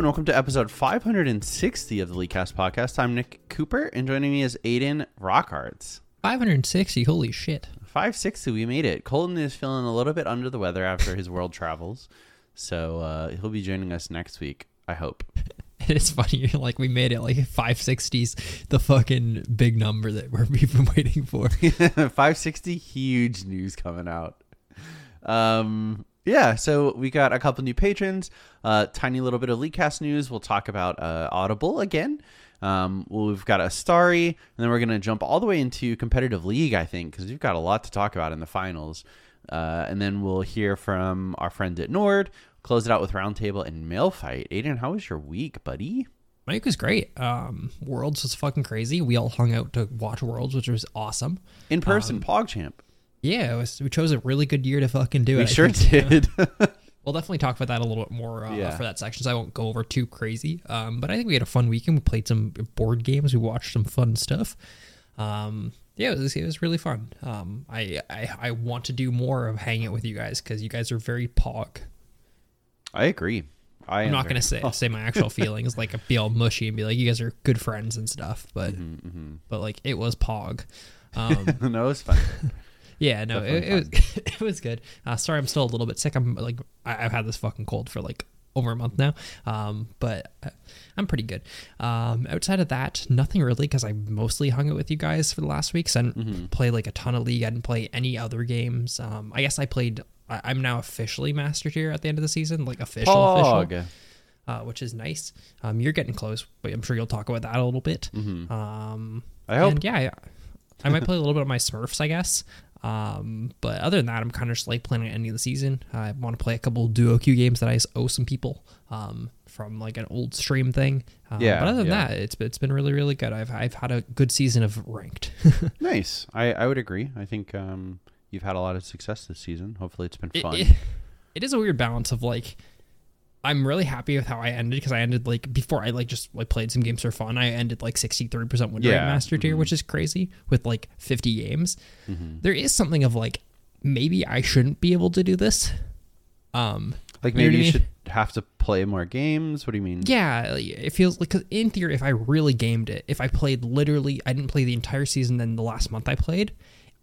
And welcome to episode 560 of the Leaguecast podcast. I'm Nick Cooper, and joining me is Aiden Rockards. 560. Holy shit. 560, we made it. Colton is feeling a little bit under the weather after his world travels, so uh, he'll be joining us next week. I hope. It's funny. Like we made it like 560s, the fucking big number that we're, we've been waiting for. 560, huge news coming out. Um, yeah, so we got a couple new patrons. Uh, tiny little bit of Leaguecast news. We'll talk about uh, Audible again. Um, we've got a Starry, and then we're gonna jump all the way into competitive league. I think because we've got a lot to talk about in the finals. Uh, and then we'll hear from our friend at Nord. Close it out with roundtable and mail fight. Aiden, how was your week, buddy? My week was great. Um, Worlds was fucking crazy. We all hung out to watch Worlds, which was awesome. In person, PogChamp. Yeah, it was, we chose a really good year to fucking do it. We I sure think. did. We'll definitely talk about that a little bit more uh, Yeah. for that section, so I won't go over too crazy. Um, but I think we had a fun weekend. We played some board games. We watched some fun stuff. Um, yeah, it was, it was really fun. Um, I, I I want to do more of hanging out with you guys because you guys are very pog. I agree. I I'm not gonna say say my actual feelings, like be all mushy and be like, you guys are good friends and stuff. But Mm-hmm, but like it was pog. Um, no, was fun. Yeah, no, it, it was it was good. Uh, sorry, I'm still a little bit sick. I'm like I, I've had this fucking cold for like over a month now. Um, but uh, I'm pretty good. Um, outside of that, nothing really because I mostly hung out with you guys for the last week. So I didn't Mm-hmm. play like a ton of league. I didn't play any other games. Um, I guess I played. I, I'm now officially master tier at the end of the season, like official official uh, which is nice. Um, you're getting close, but I'm sure you'll talk about that a little bit. Um, I hope. And yeah, I, I might play a little bit of my Smurfs, I guess. Um, but other than that, I'm kind of just like planning on ending the season. I want to play a couple duo queue games that I owe some people um, from like an old stream thing. Um, Yeah, But other than yeah. that, it's it's been really really good. I've I've had a good season of ranked. Nice. I, I would agree. I think um, you've had a lot of success this season. Hopefully, it's been It- fun. it- it is a weird balance of like I'm really happy with how I ended because I ended like before I like just like played some games for fun. I ended like 63% win rate Yeah, Mm-hmm. master tier, which is crazy with like 50 games. There is something of like maybe I shouldn't be able to do this. Um like you know maybe you mean? should have to play more games. What do you mean? yeah, it feels like cuz in theory if I really gamed it, if I played literally I didn't play the entire season then the last month I played,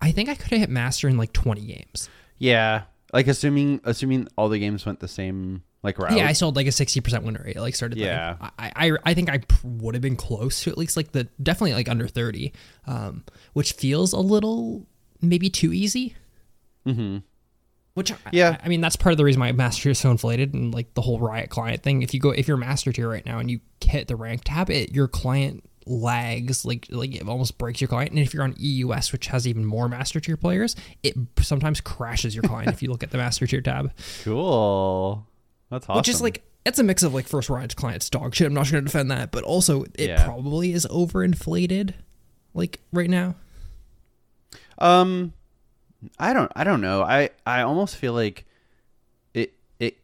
I think I could have hit master in like 20 games. Yeah. Like assuming assuming all the games went the same like. Yeah, I sold like a sixty percent win rate. Like started. Yeah. like, I, I I think I pr- would have been close to at least like the definitely like under thirty, um, which feels a little maybe too easy. Mm-hmm. Which I- Yeah. I, I mean that's part of the reason my master tier is so inflated and like the whole riot client thing. If you go if you're master tier right now and you hit the rank tab, it your client lags like like it almost breaks your client and if you're on EUS which has even more master tier players it sometimes crashes your client if you look at the master tier tab Cool. That's awesome. which is like it's a mix of like first riot clients dog shit. I'm not going to defend that, but also it Yeah. probably is overinflated, like right now. Um, I don't. I don't know. I I almost feel like it it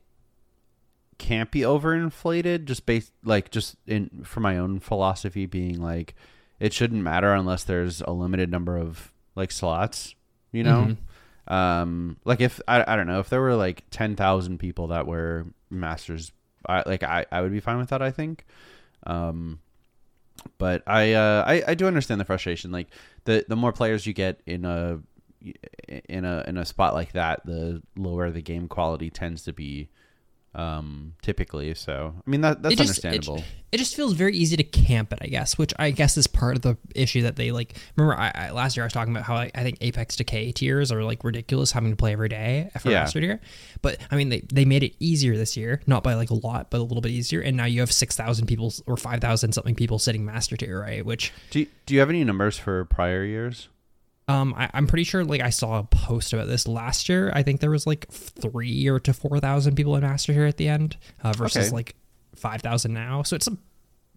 can't be overinflated. Just based like just in for my own philosophy, being like it shouldn't matter unless there's a limited number of like slots. You know. Um, like if I, I don't know if there were like ten thousand people that were masters, I like I, I would be fine with that. I think. Um, but I, uh, I I do understand the frustration. Like the the more players you get in a in a in a spot like that, the lower the game quality tends to be. Um, typically, so I mean that that's it just, understandable. It, it just feels very easy to camp it, I guess, which I guess is part of the issue that they like. Remember, I, I last year I was talking about how I, I think Apex Decay tiers are like ridiculous having to play every day for Yeah. Master Tier. But I mean, they, they made it easier this year, not by like a lot, but a little bit easier. And now you have six thousand people or five thousand something people sitting Master Tier, right? Which do you, do you have any numbers for prior years? Um, I, I'm pretty sure like I saw a post about this last year. I think there was like three or to four thousand people in Master here at the end uh, versus Okay. like five thousand now. So it's a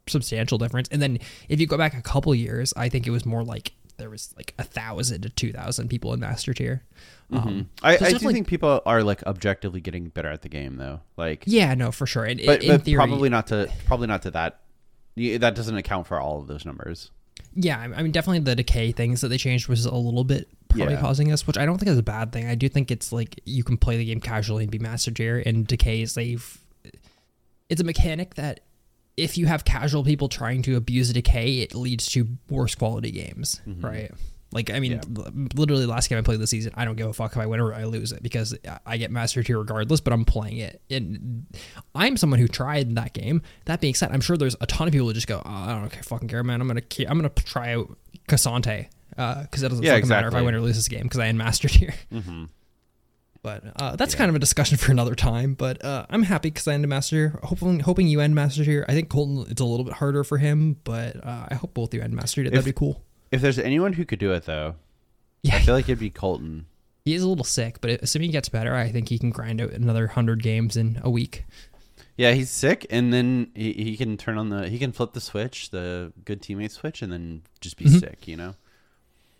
substantial difference. And then if you go back a couple years, I think it was more like there was like a thousand to two thousand people in Master Tier. Um, I, so it's I do definitely- think people are like objectively getting better at the game though. Like yeah, no, for sure. And but, in but theory, probably not to probably not to that that doesn't account for all of those numbers Yeah, I mean, definitely the decay things that they changed was a little bit probably Yeah. causing this, which I don't think is a bad thing. I do think it's like you can play the game casually and be master tier, and decay is they've it's a mechanic that if you have casual people trying to abuse a decay, it leads to worse quality games, mm-hmm. right? Like, I mean, Yeah. l- literally, last game I played this season, I don't give a fuck if I win or I lose it because I get master tier regardless, but I'm playing it. And I'm someone who tried that game. That being said, I'm sure there's a ton of people who just go, oh, I don't care, fucking care, man. I'm gonna, ke- I'm gonna try out K'Sante because it doesn't Yeah, fucking matter if I win or lose this game because I am master tier. Mm-hmm. But uh, that's kind of a discussion for another time. But uh, I'm happy because I ended master. Hopefully, hoping you end master tier. I think Colton it's a little bit harder for him, but uh, I hope both you end master tier. That'd If- be cool. If there's anyone who could do it though, Yeah, I feel like it'd be Colton. he is a little sick, but assuming he gets better, I think he can grind out another hundred games in a week. Yeah, he's sick, and then he, he can turn on the he can flip the switch, the good teammate switch, and then just be Mhm. sick. You know.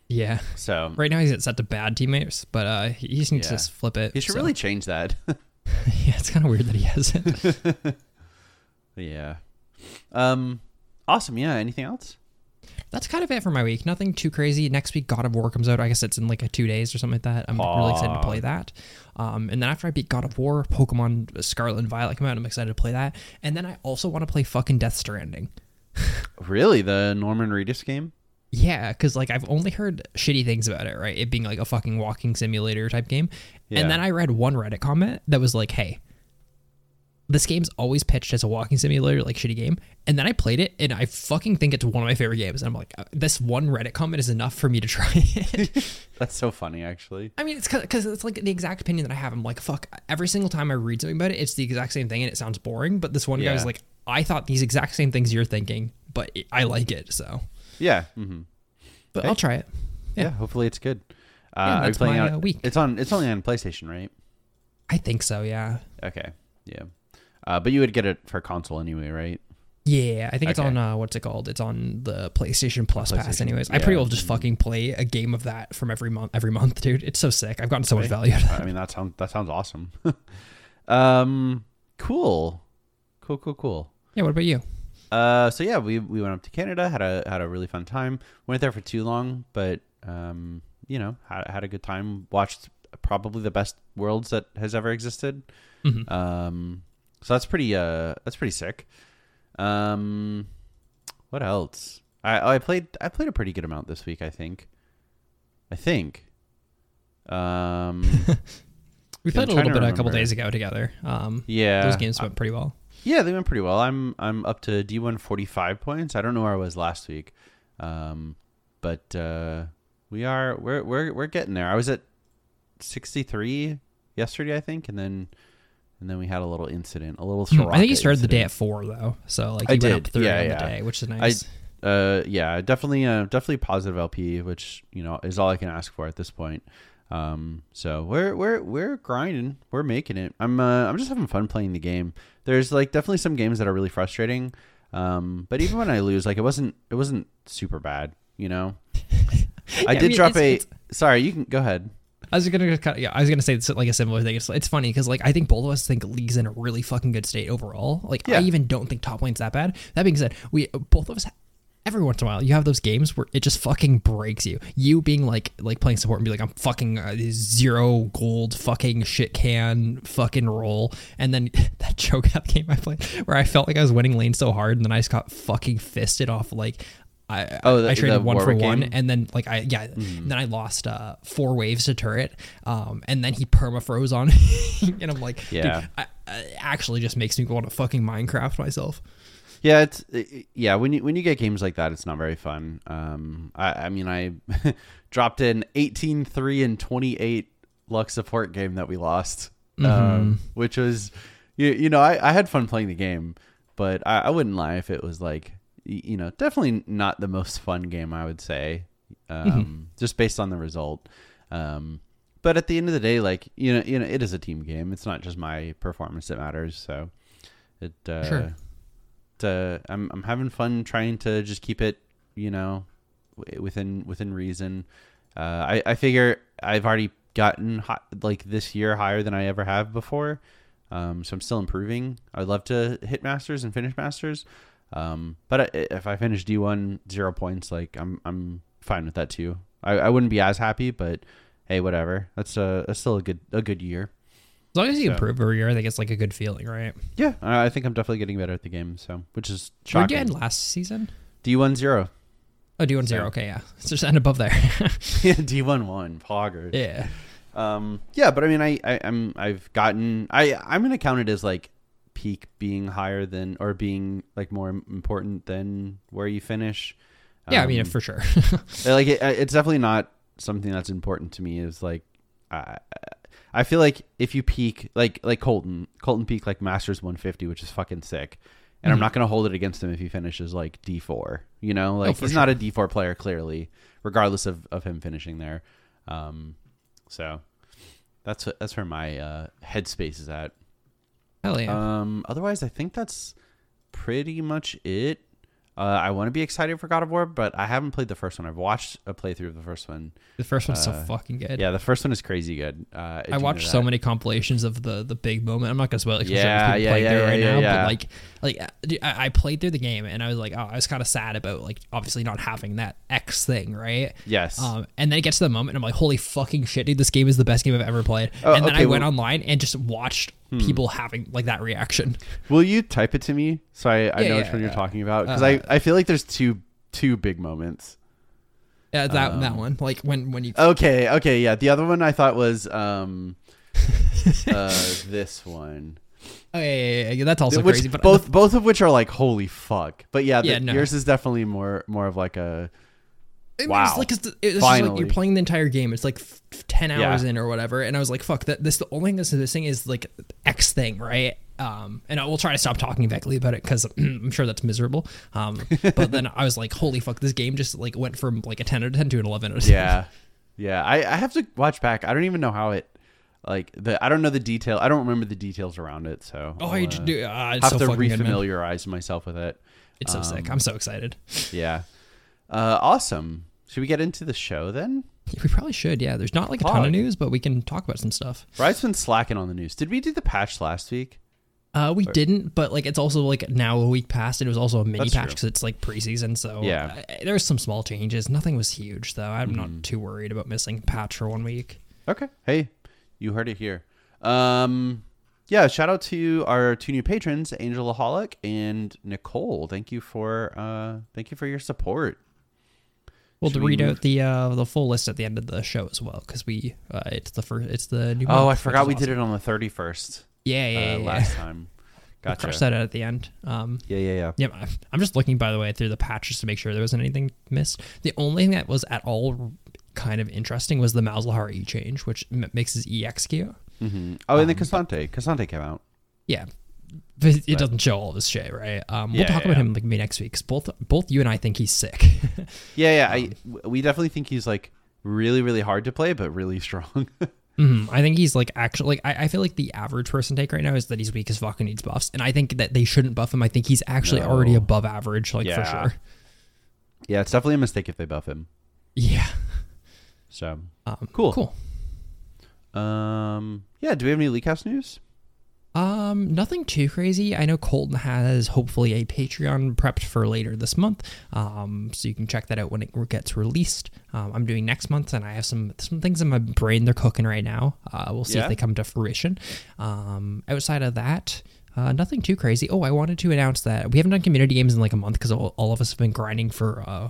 Yeah, So right now he's set to bad teammates, but uh, he he just needs Yeah. to flip it. he should so- really change that. yeah, it's kind of weird that he hasn't. yeah. Um. Awesome. Yeah. Anything else? That's kind of it for my week. Nothing too crazy. Next week, God of War comes out. I guess it's in like a two days or something like that. I'm really excited to play that. Um, and then after I beat God of War, Pokemon Scarlet and Violet come out. I'm excited to play that. And then I also want to play fucking Death Stranding. Really, the Norman Reedus game? Yeah, because like I've only heard shitty things about it, right? It being like a fucking walking simulator type game. Yeah. And then I read one Reddit comment that was like, "Hey, this game's always pitched as a walking simulator, like shitty game." And then I played it, and I fucking think it's one of my favorite games. And I'm like, uh, this one Reddit comment is enough for me to try it. That's so funny, actually. I mean, it's because it's like the exact opinion that I have. I'm like, fuck. Every single time I read something about it, it's the exact same thing, and it sounds boring. But this one guy Yeah. was like, I thought these exact same things you're thinking, but I like it. So, Yeah. hmm but Okay. I'll try it. Yeah. Yeah. hopefully, it's good. Uh, Yeah, that's playing my, uh, week. It's on. It's only on PlayStation, right? I think so. Yeah. Okay. Yeah. Uh, but you would get it for console anyway, right? Yeah, I think it's Okay. on uh, what's it called? It's on the PlayStation Plus pass. PlayStation, Anyways, I pretty well just fucking play a game of that from every month. Every month, dude. It's so sick. I've gotten so much value. out of it. I mean, that sounds that sounds awesome. um, cool, cool, cool, cool. Yeah. What about you? Uh, so yeah, we we went up to Canada, had a had a really fun time. Went there for too long, but um, you know, had had a good time. Watched probably the best worlds that has ever existed. Mhm. Um, so that's pretty uh that's pretty sick. Um, what else? I oh, I played I played a pretty good amount this week. I think. I think. Um, We played a little bit a couple days ago together. Um, yeah, those games went pretty well. Yeah, they went pretty well. I'm I'm up to D one forty five points. I don't know where I was last week, um, but uh, we are we're we're we're getting there. I was at sixty three yesterday, I think, and then and then we had a little incident, a little. Hmm, I think you Soraka started the day at four though, so like I you went up did. Yeah, on yeah. the day, which is nice. Uh, yeah, definitely, uh, definitely positive LP, which you know is all I can ask for at this point. Um, so we're we're we're grinding, we're making it. I'm uh, I'm just having fun playing the game. There's like definitely some games that are really frustrating. Um, but even when I lose, like it wasn't it wasn't super bad, you know. I Yeah, did mean, drop it's- a. it's- Sorry, you can go ahead. I was gonna yeah, I was gonna say it's like a similar thing. It's it's funny because like I think both of us think League's in a really fucking good state overall. Like Yeah. I even don't think top lane's that bad. That being said, we both of us every once in a while you have those games where it just fucking breaks you. You being like like playing support and be like I'm fucking uh, zero gold fucking shit can fucking roll, and then that choke up game I played where I felt like I was winning lane so hard and then I just got fucking fisted off like. I, Oh, I, the- I traded one for one, game? and then like I yeah, then I lost uh four waves to turret, um, and then he perma froze on, me. and I'm like, Yeah. dude, I, I, actually just makes me want to fucking Minecraft myself. Yeah, it's it- yeah. When you when you get games like that, it's not very fun. Um, I, I mean, I dropped in 18, 3, and twenty eight luck support game that we lost, um, which was you you know I, I had fun playing the game, but I, I wouldn't lie if it was like you know definitely not the most fun game I would say, um, just based on the result. Um, but at the end of the day, like you know, you know, it is a team game. It's not just my performance that matters. So it uh, Sure. to I'm I'm having fun trying to just keep it, you know, within within reason. Uh, I I figure I've already gotten hi- like this year higher than I ever have before, um, so I'm still improving. I'd love to hit masters and finish masters, um, but if I finish D1 zero points, like I'm I'm fine with that too. I, I wouldn't be as happy, but hey, whatever. That's a that's still a good a good year. As long as you So- improve every year, I think it's like a good feeling, right? Yeah, I I think I'm definitely getting better at the game. So, which is Where did you shocking. end last season? D1 zero. Oh, do one zero. So- Okay, yeah. Let's just end above there. yeah, D1 one. Pogger. yeah. Um, yeah, but I mean, I, I I'm I've gotten I I'm gonna count it as like peak being higher than or being like more important than where you finish. Yeah, I mean, Um, for sure. like it, it's definitely not something that's important to me. Is like I I feel like if you peak like like Colton Colton peak like Masters 150, which is fucking sick. And I'm Mhm. not going to hold it against him if he finishes like D4. You know, like Oh, he's not a D4 player clearly, regardless of, of him finishing there. Um, so that's that's where my uh, headspace is at. Hell yeah. Um, otherwise, I think that's pretty much it. Uh, I want to be excited for God of War, but I haven't played the first one. I've watched a playthrough of the first one. the first one's so uh, fucking good. Yeah, the first one is crazy good. Uh, I watched so many compilations of the the big moment. I'm not gonna spoil it. 'cause I'm sure Yeah, yeah, yeah, through yeah, right yeah, now. yeah. But like, like uh, dude, I, I played through the game and I was like, oh, I was kind of sad about like obviously not having that X thing, right? Yes. Um, and then it gets to the moment, and I'm like, holy fucking shit, dude, this game is the best game I've ever played. Oh, and then okay, I went well- online and just watched people having like that reaction. Will you type it to me so I, I Yeah, know which yeah, one you're yeah. talking about? Because Uh, I, I feel like there's two two big moments. Uh, that Um, that one, like when when you Okay, okay, yeah. The other one I thought was um uh this one. oh, yeah, yeah, yeah, that's also which crazy. But both both of which are like holy fuck. But yeah, the, Yeah, no. yours is definitely more more of like a It was Wow. like it's, it's just like you're playing the entire game. It's like f- ten hours Yeah. in or whatever, and I was like, "Fuck that!" This the only thing that's missing is like X thing, right? Um, and I will try to stop talking vaguely about it because I'm sure that's miserable. Um, but then I was like, "Holy fuck!" This game just like went from like a ten out of ten to an eleven out of ten. yeah. Yeah. I, I have to watch back. I don't even know how it like the I don't know the detail. I don't remember the details around it, so Oh, I'll, uh, do. Uh, have so to fucking good, refamiliarize myself with it. It's so sick. um, I'm so excited. Yeah. Uh awesome. Should we get into the show then? We probably should. Yeah, there's not like a ton of news, but we can talk about some stuff. Bryce's been slacking on the news. Did we do the patch last week? Uh, we didn't, but like it's also like now a week past. It was also a mini That's patch true. because it's like preseason. So Yeah. uh, there's some small changes. Nothing was huge though. I'm not too worried about missing a patch for one week. Okay. Hey, you heard it here. Um, yeah. Shout out to our two new patrons, Angela Holic and Nicole. Thank you for uh, thank you for your support. We'll Should read out the uh, the full list at the end of the show as well because we uh, it's the first it's the new. Oh, month, I forgot we did it on the thirty first Yeah, yeah, uh, yeah. yeah. last time. We'll Gotcha. Crush that out at the end. Um, Yeah, yeah, yeah. yeah, I'm just looking by the way through the patches to make sure there wasn't anything missed. The only thing that was at all kind of interesting was the Malzahar E change, which m- makes his E execute. hmm Oh, and then Um, K'Sante. K'Sante came out. Yeah. It But- doesn't show all this shit, right? Um, we'll Yeah, talk yeah, about yeah. him like maybe next week. 'cause both both you and I think he's sick. Yeah, yeah. I w- we definitely think he's like really, really hard to play, but really strong. Mhm. I think he's like actually like I, I feel like the average person take right now is that he's weak as fuck and needs buffs, and I think that they shouldn't buff him. I think he's actually No. already above average, like for sure. yeah, it's definitely a mistake if they buff him. Yeah. So, Um, Cool. Cool. um, yeah. Do we have any Leaguecast news? Um, nothing too crazy. I know Colton has hopefully a Patreon prepped for later this month. Um, so you can check that out when it gets released. Um, I'm doing next month, and I have some some things in my brain they're cooking right now. Uh, we'll see Yeah. if they come to fruition. Um, outside of that. Uh, nothing too crazy. Oh, I wanted to announce that we haven't done community games in like a month because all, all of us have been grinding for uh,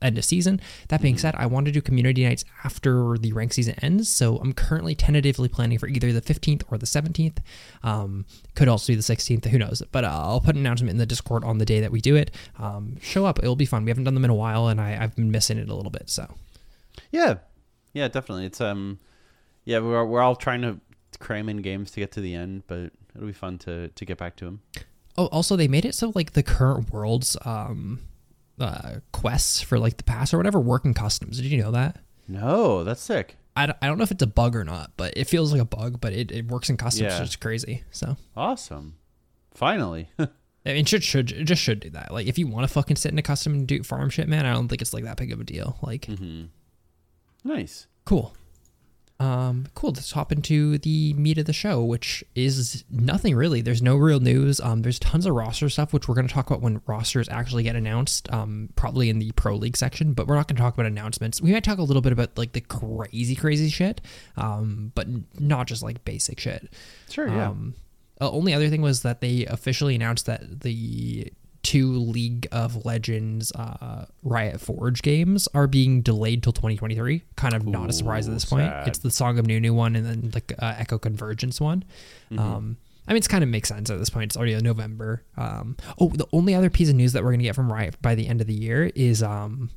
end of season. That being said, I want to do community nights after the rank season ends. So I'm currently tentatively planning for either the 15th or the 17th. Um, could also be the 16th. Who knows? But uh, I'll put an announcement in the Discord on the day that we do it. Um, show up. It'll be fun. We haven't done them in a while, and I, I've been missing it a little bit. So Yeah, yeah, definitely. It's um, yeah, we're we're all trying to cram in games to get to the end, but it'll be fun to to get back to them. Oh, also they made it so like the current world's um uh quests for like the pass or whatever work in customs. Did you know that? No, that's sick. I don't, I don't know if it's a bug or not, but it feels like a bug, but it, it works in customs, Yeah. so it's crazy. So Awesome. Finally. I mean, it should should it just should do that. Like, if you want to fucking sit in a custom and do farm shit, man, I don't think it's like that big of a deal. Like, mm-hmm. Nice. cool. Um, cool. Let's hop into the meat of the show, which is nothing really. There's no real news. Um, there's tons of roster stuff, which we're going to talk about when rosters actually get announced. Um, probably in the pro league section, but we're not going to talk about announcements. We might talk a little bit about like the crazy, crazy shit, um, but not just like basic shit. Sure, yeah. Um, uh, only other thing was that they officially announced that the two League of Legends uh, Riot Forge games are being delayed till 2023. Kind of not a surprise at this point. It's the Song of Nunu one and then like uh, Ekko Convergence one. Um, I mean, it's kind of makes sense at this point. It's already November. Um, oh, the only other piece of news that we're gonna get from Riot by the end of the year is um,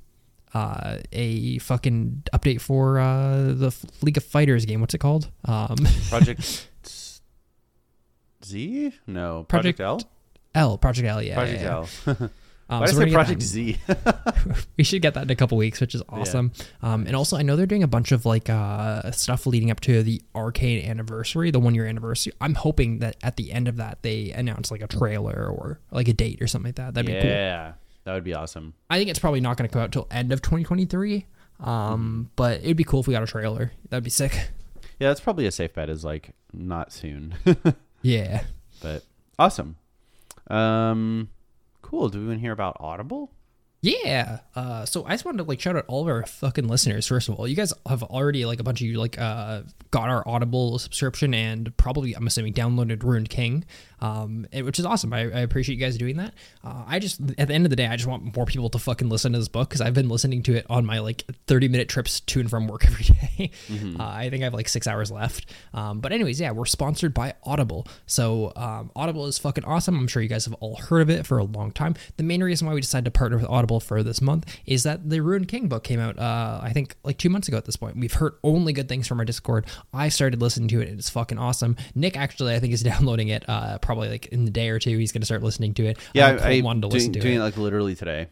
uh, a fucking update for uh, the League of Fighters game. What's it called? Um, Project Z? No, Project, Project- L. L Project L. Yeah, Project yeah, yeah. L. Um, Why so did I we're say gonna get that Project Z? we should get that in a couple weeks, which is awesome. Um, and also, I know they're doing a bunch of like uh, stuff leading up to the Arcane anniversary, the one year anniversary. I'm hoping that at the end of that, they announce like a trailer or like a date or something like that. That'd be cool. yeah, that would be awesome. I think it's probably not going to come out till end of 2023. Um, but it'd be cool if we got a trailer. That'd be sick. Yeah, that's probably a safe bet. Is like not soon, Yeah. but awesome. Um, cool. Do we want to hear about Audible? Yeah. Uh, so I just wanted to like shout out all of our fucking listeners. First of all, you guys have already like a bunch of you like uh got our Audible subscription and probably I'm assuming downloaded Ruined King, um, and- which is awesome. I, I appreciate you guys doing that. Uh, I just at the end of the day, I just want more people to fucking listen to this book because I've been listening to it on my like 30 minute trips to and from work every day. Uh, I think I have like six hours left. Um, but anyways, yeah, we're sponsored by Audible. So um, Audible is fucking awesome. I'm sure you guys have all heard of it for a long time. The main reason why we decided to partner with Audible for this month is that the Ruined King book came out, uh, I think, like two months ago at this point. We've heard only good things from our Discord. I started listening to it, and it's fucking awesome. Nick actually, I think, is downloading it uh, probably like in the day or two. He's going to start listening to it. Yeah, I, I wanted to doing, listen to doing it. it like literally today.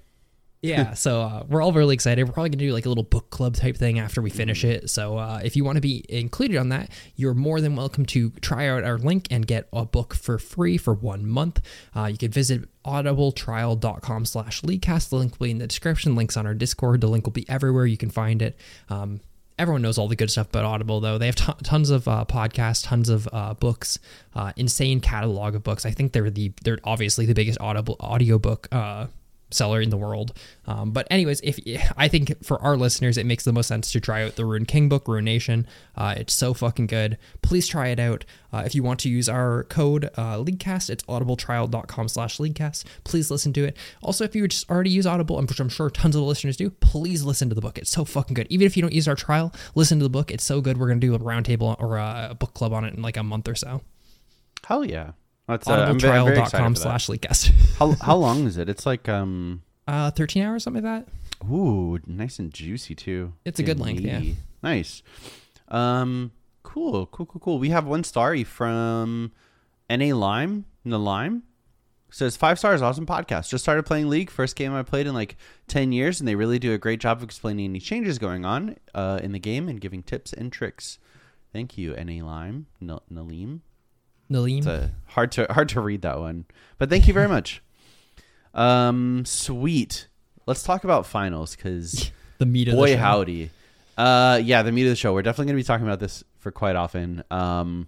Yeah, so uh, we're all really excited. We're probably gonna do like a little book club type thing after we finish it. So uh, if you want to be included on that, you're more than welcome to try out our link and get a book for free for one month. Uh, you can visit audibletrial.com slash Leaguecast. The link will be in the description. Links on our Discord. The link will be everywhere. You can find it. Um, everyone knows all the good stuff about Audible, though. They have ton tons of uh, podcasts, tons of uh, books, uh, insane catalog of books. I think they're the they're obviously the biggest Audible audiobook uh, seller in the world. Um, but anyways, if I think for our listeners, it makes the most sense to try out the Ruined King book, Ruination. Uh, it's so fucking good. Please try it out. Uh, if you want to use our code uh, Leaguecast, it's audibletrial.com slash Leaguecast. Please listen to it. Also, if you just already use Audible, which I'm sure tons of the listeners do, please listen to the book. It's so fucking good. Even if you don't use our trial, listen to the book. It's so good. We're gonna do a roundtable or a book club on it in like a month or so. Hell yeah. That's uh, I'm, ve- I'm very excited audibletrial.com slash Leaguecast. How how long is it? It's like um Uh, 13 hours, something like that. ooh, nice and juicy too. It's a good length, yeah. Nice. Um cool, cool, cool, cool. We have one starry from NA Lime, the Lime. Says five stars, awesome podcast. Just started playing League. First game I played in like ten years, and they really do a great job of explaining any changes going on uh, in the game and giving tips and tricks. Thank you, NA Lime, N- Nalim. Nalim. It's a hard to hard to read that one, but thank you very much. Um, sweet. Let's talk about finals because the meat of the boy show. howdy. Uh, yeah, the meat of the show. We're definitely going to be talking about this for quite often. Um,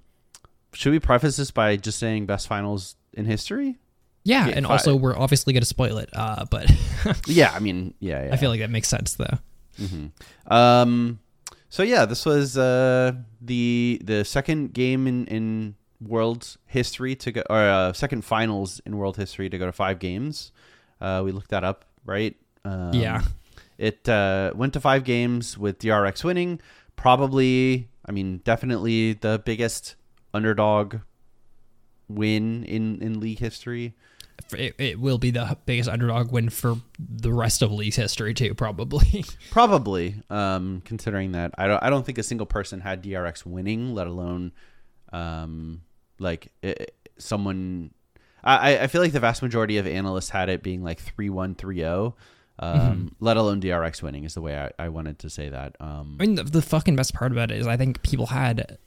should we preface this by just saying best finals in history? Yeah, Yeah, and fi- also we're obviously going to spoil it. Uh, but Yeah, I mean, yeah, yeah. I feel like that makes sense though. Um, so yeah, this was uh, the the second game in in world history to go, or uh, second finals in world history to go to five games. Uh, we looked that up, right? Um, Yeah. It uh, went to five games with DRX winning. Probably, I mean, definitely the biggest underdog win in in league history. It, it will be the biggest underdog win for the rest of league's history too, probably. Probably, um, considering that I don't, I don't think a single person had DRX winning, let alone, um, like i i- someone. I, I feel like the vast majority of analysts had it being like three one three zero. Um, let alone DRX winning is the way I, I wanted to say that. Um, I mean, the, the fucking best part about it is I think people had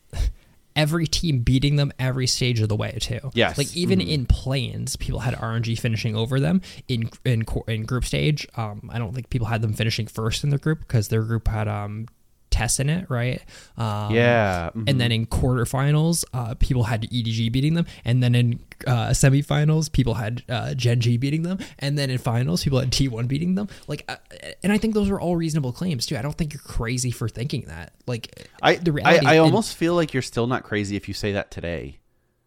every team beating them every stage of the way too. Yes. like even in planes, people had RNG finishing over them in in in group stage. Um, I don't think people had them finishing first in their group because their group had um. TES in it, right? Um, Yeah. mhm. And then in quarterfinals, uh, people had EDG beating them, and then in uh, semifinals, people had uh, Gen G beating them, and then in finals, people had T1 beating them. Like, uh, and I think those are all reasonable claims too. I don't think you're crazy for thinking that. Like, I, the I, reality, I and- almost feel like you're still not crazy if you say that today.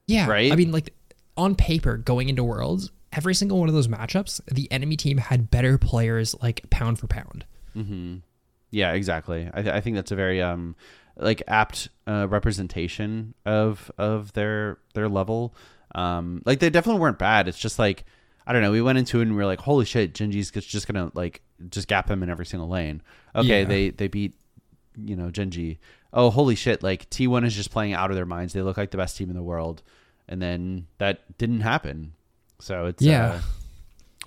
yeah, right? I mean, like on paper, going into Worlds, every single one of those matchups, the enemy team had better players, like pound for pound. Yeah, exactly. I, th- I think that's a very um like apt uh, representation of of their their level. Um, like they definitely weren't bad. It's just like I don't know. We went into it and we were like, holy shit, Gen G's just- gonna like just gap him in every single lane. Okay, Yeah. they they beat you know Genji. Oh holy shit! Like T one is just playing out of their minds. They look like the best team in the world, and then that didn't happen. So it's Yeah. uh,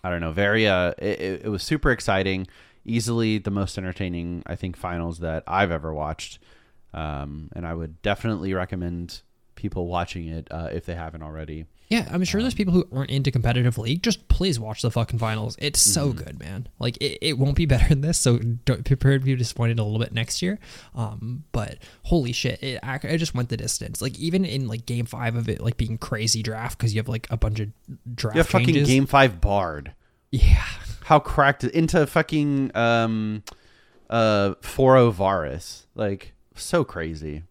I don't know. Very uh, it, it, it was super exciting. Easily the most entertaining I think finals that I've ever watched, um, and I would definitely recommend people watching it uh, if they haven't already. Yeah, I'm sure there's people who aren't into competitive league. Just please watch the fucking finals. It's so Mm-hmm. good, man. Like it, it won't be better than this. So don't prepare to be disappointed a little bit next year. Um, but holy shit, it it just went the distance. Like even in like game five of it, like being crazy draft because you have like a bunch of draft You have fucking changes. game five Bard. Yeah, How cracked into fucking um, uh, 4 Varus. Like so crazy.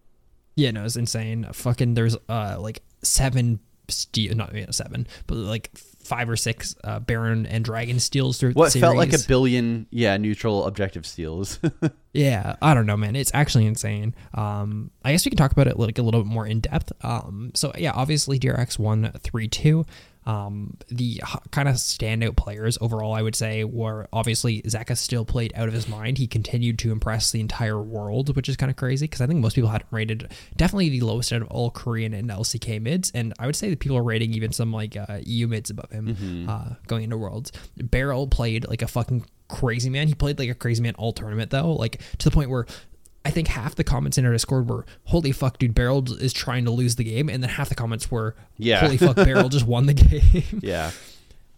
yeah, no, it's insane. Fucking there's uh like seven steel, not you know, seven, but like five or six uh, Baron and Dragon steals through What the felt like a billion, yeah, neutral objective steals. Yeah, I don't know, man. It's actually insane. Um, I guess we can talk about it like a little bit more in depth. Um, so yeah, obviously DRX won three two. Um, the kind of standout players overall, I would say, were obviously Zeka still played out of his mind. He continued to impress the entire world, which is kind of crazy because I think most people had him rated definitely the lowest out of all Korean and LCK mids, and I would say that people are rating even some like uh, EU mids above him uh, going into Worlds. BeryL played like a fucking crazy man. He played like a crazy man all tournament though, like to the point where I think half the comments in our Discord were, "Holy fuck, dude, BeryL is trying to lose the game," and then half the comments were, Yeah. "Holy fuck, BeryL just won the game." yeah.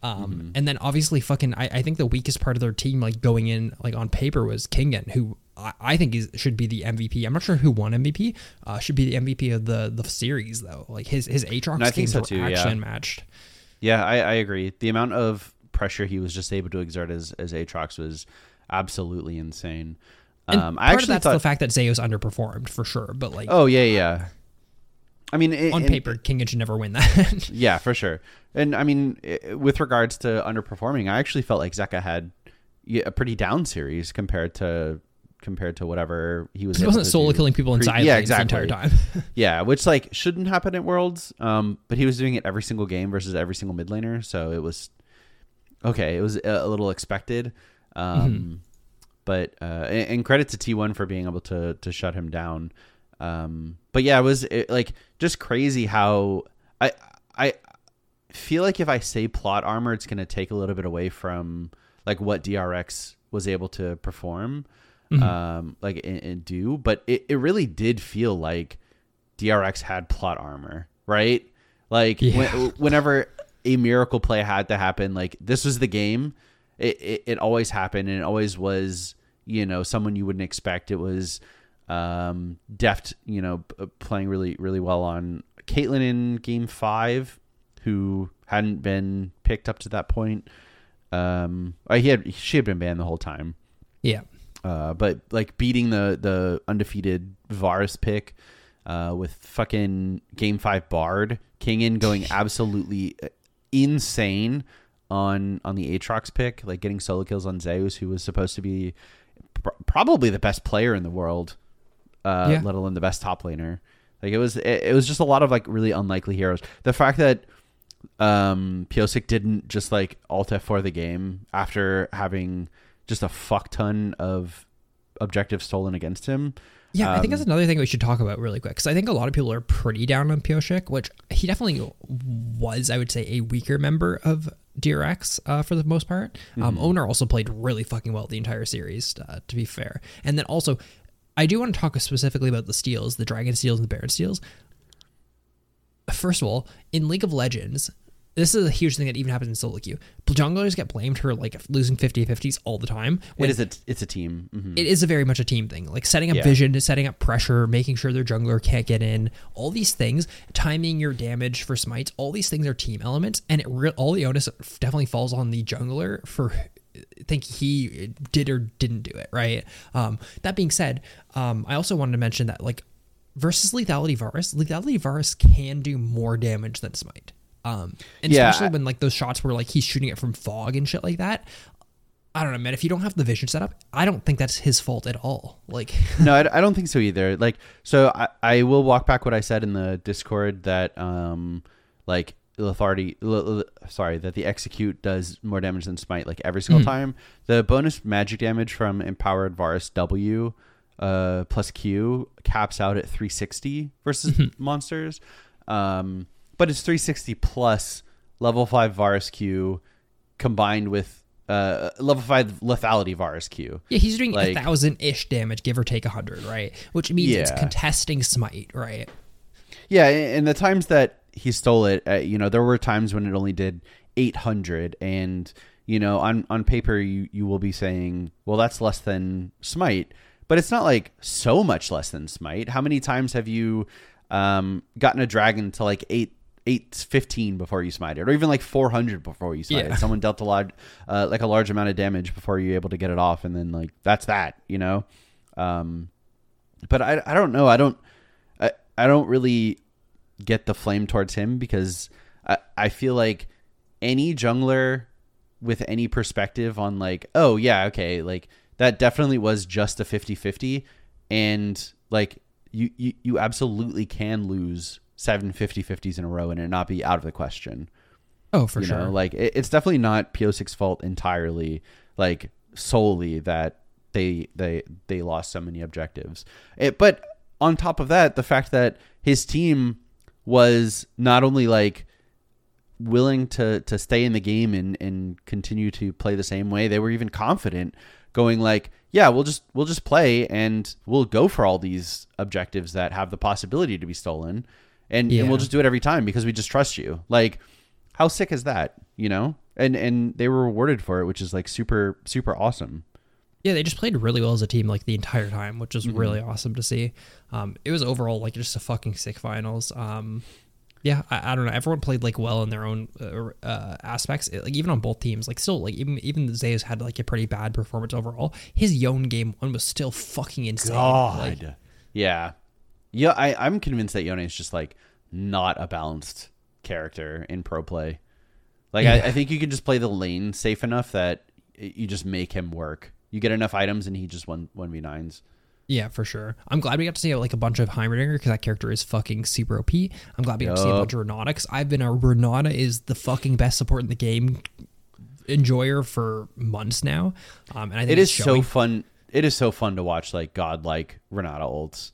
Um, and then obviously, fucking, I, I think the weakest part of their team, like going in, like on paper, was Kingen, who I, I think is should be the MVP. I'm not sure who won MVP. Uh, should be the MVP of the the series though. Like his his Aatrox No, games so were too, yeah. actually unmatched. Yeah, I, I agree. The amount of pressure he was just able to exert as as Aatrox was absolutely insane. Um, part I of actually that's thought. the fact that Zeus underperformed for sure, but like oh yeah, yeah. I mean, it, on paper, Kingen should never win that. yeah, for sure. And I mean, i- with regards to underperforming, I actually felt like Zeka had a pretty down series compared to compared to whatever he was. he wasn't solo do killing people inside yeah, exactly. the entire time. Yeah, which like shouldn't happen at Worlds. Um, but he was doing it every single game versus every single mid laner, so it was okay. It was a, a little expected. Um, Mm-hmm. But uh, and, and credit to T1 for being able to to shut him down. Um, but yeah, it was it, like just crazy how I I feel like if I say plot armor, it's gonna take a little bit away from like what DRX was able to perform, Mm-hmm. um, like and, and do. But it, it really did feel like DRX had plot armor, right? Like Yeah. when, whenever a miracle play had to happen, like this was the game. It, it it always happened, and it always was. You know, someone you wouldn't expect. It was um, Deft. You know, playing really really well on Caitlyn in Game Five, who hadn't been picked up to that point. Um, uh, he had she had been banned the whole time. yeah. Uh, but like beating the the undefeated Varus pick uh, with fucking game five Bard Kingen going absolutely insane on on the Aatrox pick, like getting solo kills on Zeus, who was supposed to be pr- probably the best player in the world, uh, Yeah. let alone the best top laner. Like it was, it, it was just a lot of like really unlikely heroes. The fact that um Pyosik didn't just like alt F4 the game after having just a fuck ton of objectives stolen against him. Yeah, I think that's Um, another thing we should talk about really quick because I think a lot of people are pretty down on Pyosik, which he definitely was, I would say, a weaker member of DRX uh, for the most part. Um, Mm-hmm. Oner also played really fucking well the entire series, uh, to be fair. And then also, I do want to talk specifically about the steals, the Dragon steals and the Baron steals. First of all, in League of Legends, this is a huge thing that even happens in solo queue. Junglers get blamed for like losing 50-50s all the time. It is a it's a team. Mhm. it is a very much a team thing. Like setting up Yeah. vision, setting up pressure, making sure their jungler can't get in. All these things, timing your damage for smites. All these things are team elements, and it re- all the onus definitely falls on the jungler for think he did or didn't do it right. Um, that being said, um, I also wanted to mention that like versus lethality Varus, lethality Varus can do more damage than smite. Um, and Yeah, especially when like those shots where like he's shooting it from fog and shit like that. I don't know, man. If you don't have the vision set up, I don't think that's his fault at all. Like, no, I, I don't think so either. Like, so I, I will walk back what I said in the Discord that, um, like lethargy, l- l- sorry, that the execute does more damage than smite like every single time. The bonus magic damage from empowered Varus W, uh, plus Q caps out at 360 versus monsters. Um, but it's 360 plus level five Varus Q combined with uh level five lethality Varus Q. yeah, he's doing Like- a thousand ish damage, give or take a hundred, right? Which means it's Yeah. contesting smite, right? Yeah, and the times that he stole it, uh, you know, there were times when it only did 800 and you know, on on paper you you will be saying, well that's less than smite, but it's not like so much less than smite. How many times have you um gotten a dragon to like 8 815 before you smite it or even like 400 before you smite Yeah. it. Someone dealt a lot uh, like a large amount of damage before you're able to get it off and then like that's that, you know. Um but I I don't know. I don't I, I don't really get the flame towards him because I, I feel like any jungler with any perspective on like, oh yeah, okay, like that definitely was just a 50-50 and like you, you you absolutely can lose seven 50-50s in a row and it not be out of the question. Oh, for you sure. know like it, it's definitely not Pyosik fault entirely like solely that they they they lost so many objectives. It, but on top of that the fact that his team was not only like willing to to stay in the game and and continue to play the same way they were even confident going like yeah we'll just we'll just play and we'll go for all these objectives that have the possibility to be stolen and, Yeah. and we'll just do it every time because we just trust you like how sick is that you know and and they were rewarded for it which is like super super awesome yeah, they just played really well as a team like the entire time, which was Mm-hmm. really awesome to see. Um, it was overall like just a fucking sick finals. Um, yeah, I, I don't know. Everyone played like well in their own uh, uh, aspects. It- like even on both teams, like still like even even Zeus had like a pretty bad performance overall. His Yone game one was still fucking insane. Like, yeah yeah i i'm convinced that yone is just like not a balanced character in pro play like Yeah. I, I think you can just play the lane safe enough that you just make him work you get enough items and he just one 1v9s Yeah, for sure. I'm glad we got to see like a bunch of Heimerdinger because that character is fucking super OP. I'm glad we got to see a bunch of Renata because I've been a Renata is the fucking best support in the game enjoyer for months now. Um, and I think it's is so fun it is so fun to watch like godlike renata ults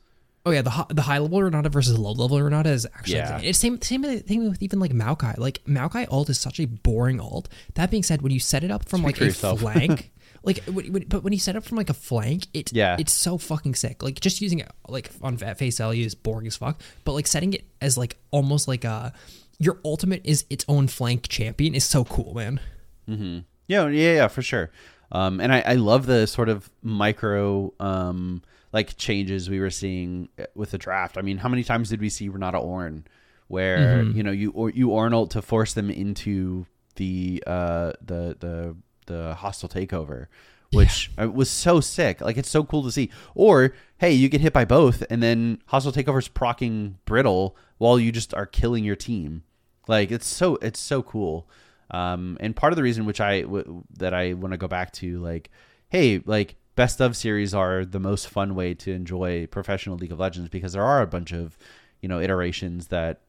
Oh yeah, the the high level Renata versus low level Renata is actually Yeah. it's same same thing with even like Maokai. Like Maokai alt is such a boring alt. That being said, when you set it up from Speak like a yourself. flank. Like, but when you set it up from like a flank, it Yeah. it's so fucking sick. Like just using it like on face value is boring as fuck. But like setting it as like almost like a your ultimate is its own flank champion is so cool, man. Yeah, yeah, yeah, for sure. Um, and I, I love the sort of micro um, like changes we were seeing with the draft. I mean, how many times did we see Renata Ornn, where you know you or you Ornalt to force them into the uh, the the the hostile takeover, which uh was so sick. Like it's so cool to see. Or hey, you get hit by both, and then hostile takeover's procking brittle while you just are killing your team. Like it's so it's so cool. Um, and part of the reason which I w- that I want to go back to like, hey, like best of series are the most fun way to enjoy professional League of Legends because there are a bunch of you know iterations that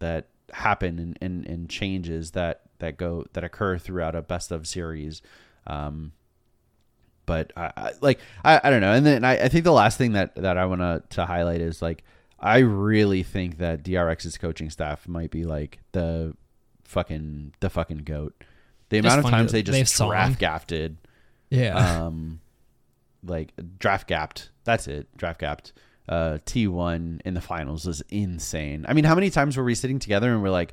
that happen and, and, and changes that that go that occur throughout a best of series. Um, but I, I like I, I don't know. And then I, I think the last thing that that I want to to highlight is like I really think that DRX's coaching staff might be like the fucking the fucking goat. The Just amount of times they just draft gafted, Yeah. um, like draft gapped. That's it, draft gapped. Uh, T one in the finals was insane. I mean, how many times were we sitting together and we're like,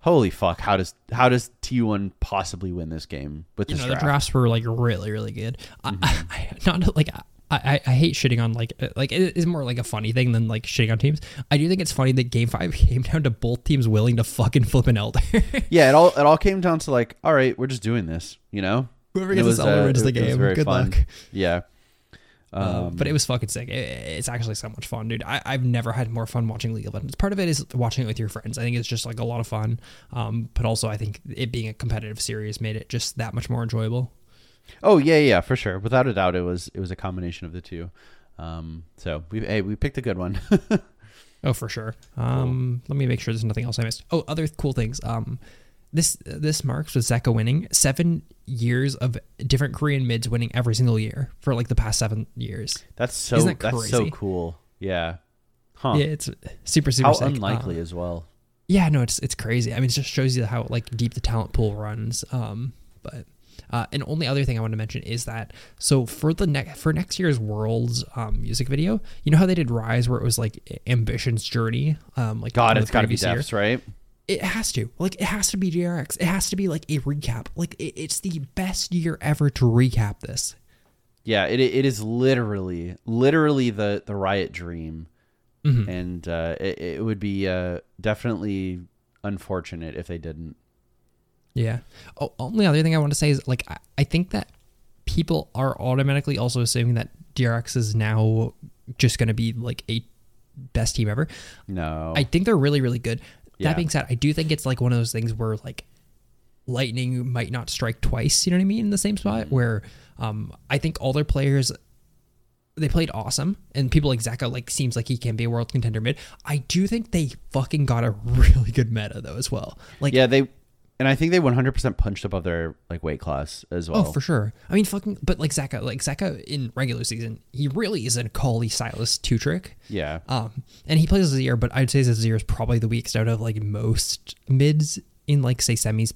holy fuck, how does how does T1 possibly win this game with You this know, the draft? drafts were like really, really good. I, Mm-hmm. I, I, not like I, I, I hate shitting on like uh, like it is more like a funny thing than like shitting on teams. I do think it's funny that Game Five came down to both teams willing to fucking flip an elder. Yeah, it all it all came down to like, all right, we're just doing this, you know. Whoever gets this elder uh, wins the it- it was game. Good fun. luck. Yeah. Uh, Um, but it was fucking sick. It, it's actually so much fun, dude. I, I've never had more fun watching League of Legends. Part of it is watching it with your friends. I think it's just like a lot of fun. Um, but also I think it being a competitive series made it just that much more enjoyable. Oh yeah, yeah, for sure. Without a doubt, it was it was a combination of the two. Um, so we hey we picked a good one. Oh, for sure. Um, let me make sure there's nothing else I missed. Oh, other cool things. This this marks with Zeka winning seven years of different Korean mids winning every single year for like the past seven years. that's so that that's so cool. Yeah. Huh. Yeah, it's super super How sick. unlikely Uh, as well. yeah, no, it's it's crazy. I mean, it just shows you how like deep the talent pool runs. Um, but uh, and only other thing I want to mention is that so for the next for next year's Worlds um, music video, you know how they did Rise, where it was like Ambition's journey. Um, like God, it's got to be Deft's, right? It has to. Like it has to be DRX. It has to be like a recap. Like it, it's the best year ever to recap this. Yeah, it it is literally literally the the riot dream, Mhm. and uh, it it would be uh, definitely unfortunate if they didn't. Yeah. Oh, only other thing I want to say is like I, I think that people are automatically also assuming that DRX is now just going to be like a best team ever. No, I think they're really really good. Yeah. That being said, I do think it's like one of those things where like lightning might not strike twice. You know what I mean? In the same spot where um, I think all their players they played awesome, and people like Zeka like seems like he can be a world contender mid. I do think they fucking got a really good meta though as well. Like yeah, they and I think they 100% punched above their like weight class as well. Oh, for sure. I mean, fucking, but like Zeka, like Zeka in regular season, he really is a Kali Sylas two trick. yeah, Um, and he plays as a Azir, but I'd say Azir is probably the weakest out of like most mids in like say semis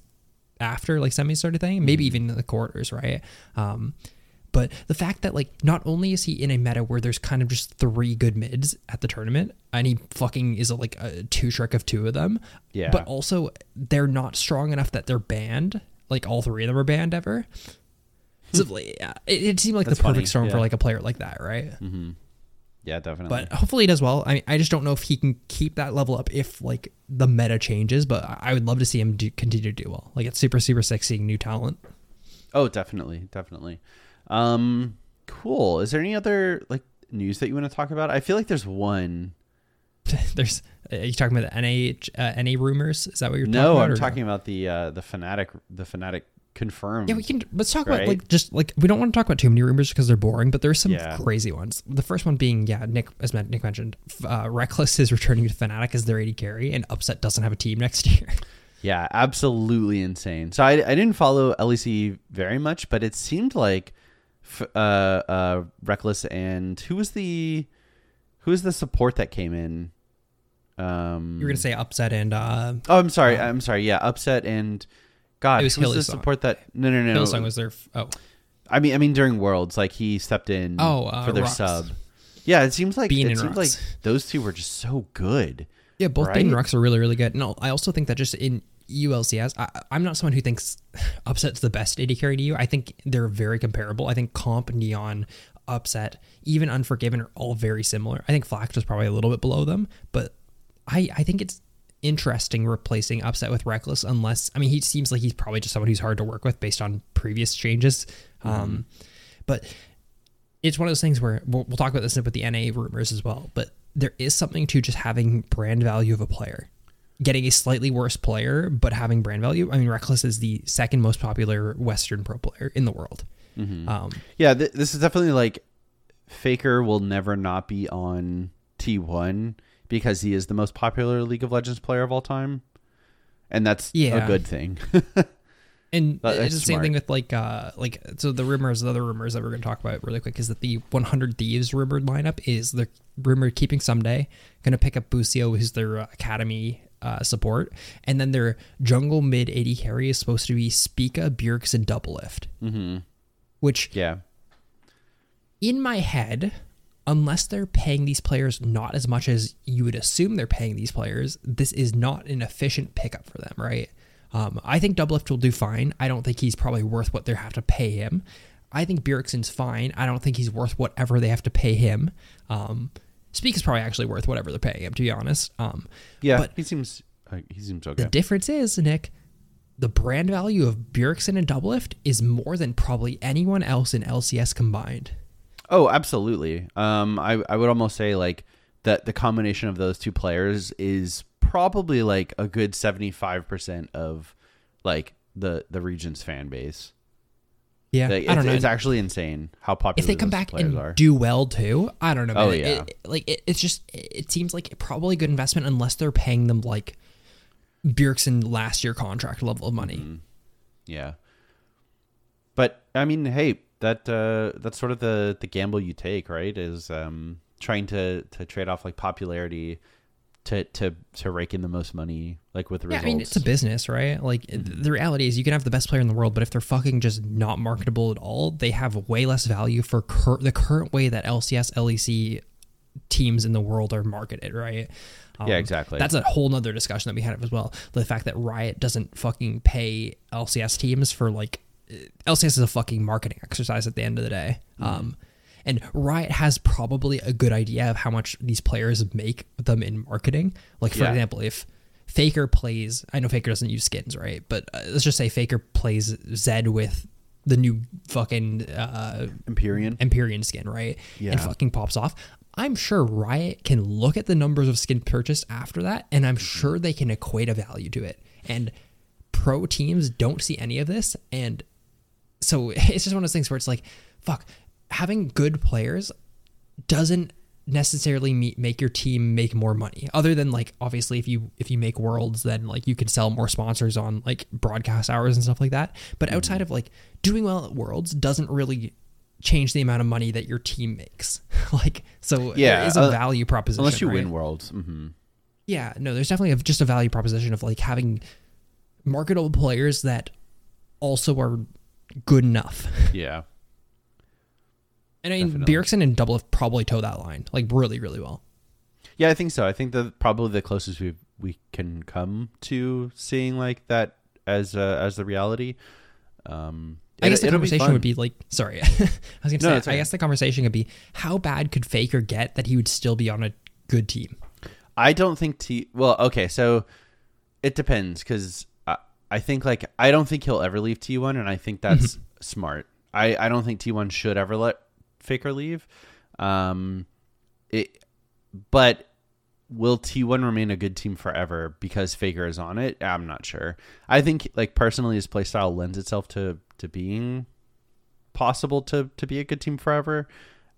after like semis sort of thing, maybe even in the quarters, right? Um, but the fact that like not only is he in a meta where there's kind of just three good mids at the tournament, and he fucking is a, like a two trick of two of them, Yeah. But also they're not strong enough that they're banned. Like all three of them are banned ever. So hmm. yeah, it, it seemed like That's the perfect funny, storm for like a player like that, right? Mm-hmm. yeah, definitely. But hopefully he does well. I I just don't know if he can keep that level up if like the meta changes. But I I would love to see him do, continue to do well. Like it's super super sick seeing new talent. oh, definitely, definitely. Um, cool. Is there any other like news that you want to talk about? I feel like there's one. There's are you talking about the NA uh, NA rumors? Is that what you're No, talking about? I'm talking about the uh the Fnatic the Fnatic confirmed. Yeah, we can. Let's talk about like just like we don't want to talk about too many rumors because they're boring, but there's some Yeah. crazy ones. The first one being yeah, Nick as Nick mentioned, uh, Reckless is returning to Fnatic as their AD carry, and Upset doesn't have a team next year. Yeah, absolutely insane. So I, I didn't follow LEC very much, but it seemed like f- uh, uh, Reckless and who was the who was the support that came in? Um, You're gonna say Upset and uh, oh, I'm sorry, I'm sorry. Yeah, upset and God, It was who was the support that? No, no, no. Hylissang was their f- oh I mean, I mean during Worlds, like he stepped in Oh, uh, for their Rhuckz. sub. Yeah, it seems like Bean it seems like those two were just so good. yeah, both Right? Bean and Rhuckz are really really good. No, I also think that just in ULCS, I, I'm not someone who thinks Upset's the best AD carry to you. I think they're very comparable. I think Comp, Neon, Upset, even Unforgiven are all very similar. I think Flakked was probably a little bit below them, but I I think it's interesting replacing Upset with Reckless unless I mean he seems like he's probably just someone who's hard to work with based on previous changes. Um, but it's one of those things where we'll, we'll talk about this with the NA rumors as well, but there is something to just having brand value of a player. Getting a slightly worse player, but having brand value. I mean, Reckless is the second most popular Western pro player in the world. Um, Yeah, th- this is definitely like Faker will never not be on T1 because he is the most popular League of Legends player of all time. And that's Yeah. a good thing. And That- it's the same smart. thing with like uh like so the rumors, the other rumors that we're going to talk about really quick is that the 100 Thieves rumored lineup is they're rumored keeping Ssumday, going to pick up Busio, who's their uh, academy uh, support, and then their jungle mid AD carry is supposed to be Spica, Bjergs, and Doublelift, hmm which Yeah. in my head, unless they're paying these players not as much as you would assume they're paying these players, this is not an efficient pickup for them, right? Um, I think Doublelift will do fine. I don't think he's probably worth what they have to pay him. I think Bjergsen's fine. I don't think he's worth whatever they have to pay him. Um, Spica is probably actually worth whatever they're paying him, to be honest. Um, Yeah, but he seems uh, he seems okay. the difference is, Nick, the brand value of Bjergsen and Doublelift is more than probably anyone else in LCS combined. Oh, absolutely. Um, I I would almost say like that the combination of those two players is probably like a good seventy five percent of like the the region's fan base. Yeah, Like, I don't know. it's actually insane how popular if they come back and are. do well too, I don't know. Oh, man. It- yeah. it- like it, it's just it seems like probably a good investment unless they're paying them like Bjergsen last year contract level of money. Mm-hmm. yeah, but I mean, hey, that uh, that's sort of the the gamble you take, right? Is um, trying to to trade off like popularity to to to rake in the most money, like with Yeah, results. I mean it's a business, right? Like the reality is, you can have the best player in the world, but if they're fucking just not marketable at all, they have way less value for cur- the current way that LCS, LEC teams in the world are marketed, right? Um, Yeah, exactly. That's a whole nother discussion that we had as well. The fact that Riot doesn't fucking pay LCS teams for like LCS is a fucking marketing exercise at the end of the day. Um, and Riot has probably a good idea of how much these players make them in marketing. Like for Yeah. example, if Faker plays, I know Faker doesn't use skins, right? But uh, let's just say Faker plays Zed with the new fucking uh, Empyrean. Empyrean skin, right? Yeah. And fucking pops off. I'm sure Riot can look at the numbers of skin purchased after that, and I'm sure they can equate a value to it. And pro teams don't see any of this, and so it's just one of those things where it's like, fuck, having good players doesn't necessarily meet, make your team make more money other than like obviously if you if you make worlds then like you can sell more sponsors on like broadcast hours and stuff like that but Mm-hmm. outside of like doing well at worlds doesn't really change the amount of money that your team makes like so Yeah, there is a uh, value proposition Unless you right? win worlds. hmm yeah no there's definitely a, just a value proposition of like having marketable players that also are good enough Yeah. And I mean Definitely. Bjergsen and Double have probably toe that line like really really well Yeah, I think so. I think that probably the closest we we can come to seeing like that as uh, as the reality. Um, I guess the conversation fun. would be like, sorry, I was gonna No, say, I okay. guess the conversation could be, how bad could Faker get that he would still be on a good team? I don't think T. Well, okay, so it depends because I, I think like I don't think he'll ever leave T one, and I think that's smart. I I don't think T one should ever let Faker leave. Um, it, but will T one remain a good team forever because Faker is on it? I'm not sure. I think like personally, his playstyle lends itself to to being possible to to be a good team forever.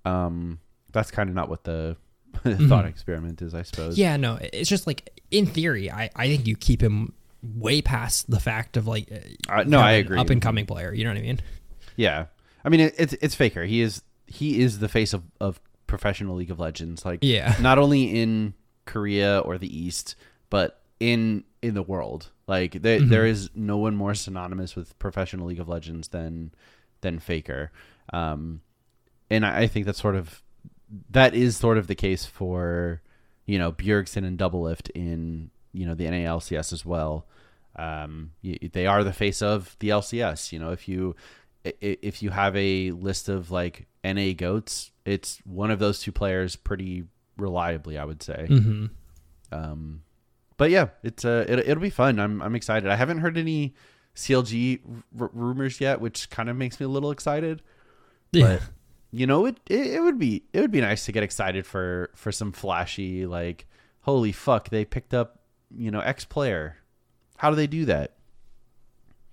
Um, that's kind of not what the thought experiment is, I suppose. Mm-hmm. Yeah, no, it's just like in theory, I, I think you keep him way past the fact of like, Uh, no, I agree. up and coming player. You know what I mean? Yeah, I mean it, it's it's Faker. He is he is the face of of professional League of Legends. Like Yeah. not only in Korea or the East, but in in the world. Like there Mm-hmm. there is no one more synonymous with professional League of Legends than than Faker. Um, and I, I think that's sort of that is sort of the case for you know Bjergsen and Doublelift in you know the NALCS as well. Um, y they are the face of the LCS. You know, if you if you have a list of like NA goats, it's one of those two players pretty reliably, I would say. Mm-hmm. Um, but yeah, it's uh, it, it'll be fun. I'm I'm excited. I haven't heard any CLG r- rumors yet, which kind of makes me a little excited. Yeah. But you know, it, it it would be it would be nice to get excited for for some flashy like holy fuck they picked up you know X player. How do they do that?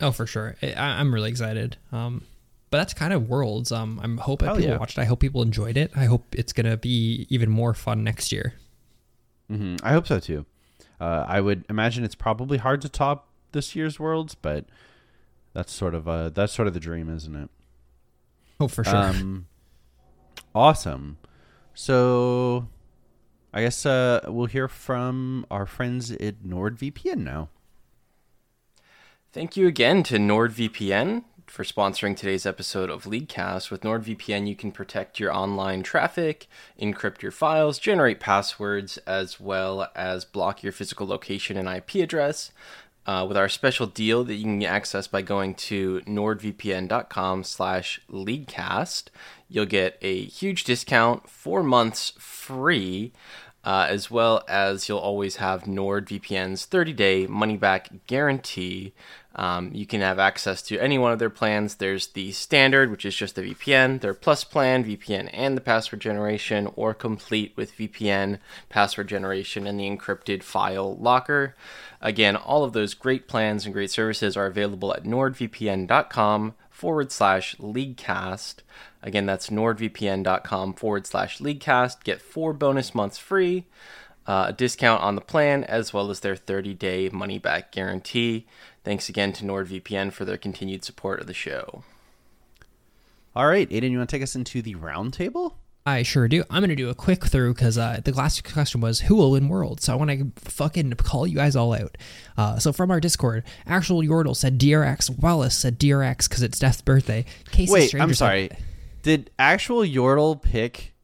Oh, for sure. I, I'm really excited. Um, but that's kind of Worlds. Um, I'm hoping Hell people yeah. watched. it. I hope people enjoyed it. I hope it's gonna be even more fun next year. hmm I hope so too. Uh, I would imagine it's probably hard to top this year's Worlds, but that's sort of uh that's sort of the dream, isn't it? Oh, for sure. Um, awesome. So, I guess uh, we'll hear from our friends at NordVPN now. Thank you again to NordVPN. For sponsoring today's episode of Leaguecast. With NordVPN, you can protect your online traffic, encrypt your files, generate passwords, as well as block your physical location and IP address. Uh, with our special deal that you can access by going to nordvpn.com slash leaguecast, you'll get a huge discount, four months free, uh, as well as you'll always have NordVPN's 30-day money-back guarantee. Um, you can have access to any one of their plans. There's the standard, which is just the VPN, their plus plan, VPN and the password generation, or complete with VPN, password generation, and the encrypted file locker. Again, all of those great plans and great services are available at nordvpn.com forward slash leaguecast. Again, that's nordvpn.com forward slash leaguecast. Get four bonus months free, uh, a discount on the plan, as well as their 30 day money back guarantee. Thanks again to NordVPN for their continued support of the show. All right, Aiden, you want to take us into the roundtable? I sure do. I'm going to do a quick through because uh, the last question was who will win world. So I want to fucking call you guys all out. Uh, so from our Discord, actual Yordle said DRX. Wallace said DRX because it's Deft's birthday. Casey Wait, Stranger I'm sorry. Said, Did actual Yordle pick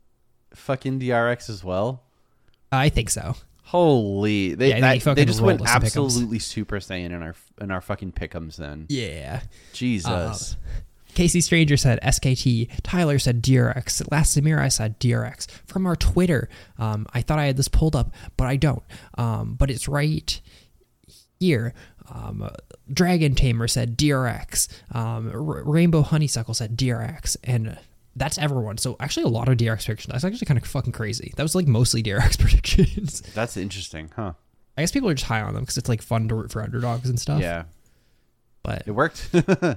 fucking DRX as well? I think so. Holy, they yeah, that, they just went absolutely Super Saiyan in our in our fucking pickums. Then yeah, Jesus. Uh, Casey Stranger said SKT. Tyler said DRX. Last Samira said DRX. From our Twitter, um, I thought I had this pulled up, but I don't. Um, but it's right here. Um, Dragon Tamer said DRX. Um, R- Rainbow Honeysuckle said DRX. And that's everyone. So actually, a lot of DRX predictions. That's actually kind of fucking crazy. That was like mostly DRX predictions. That's interesting, huh? I guess people are just high on them because it's like fun to root for underdogs and stuff. Yeah, but it worked.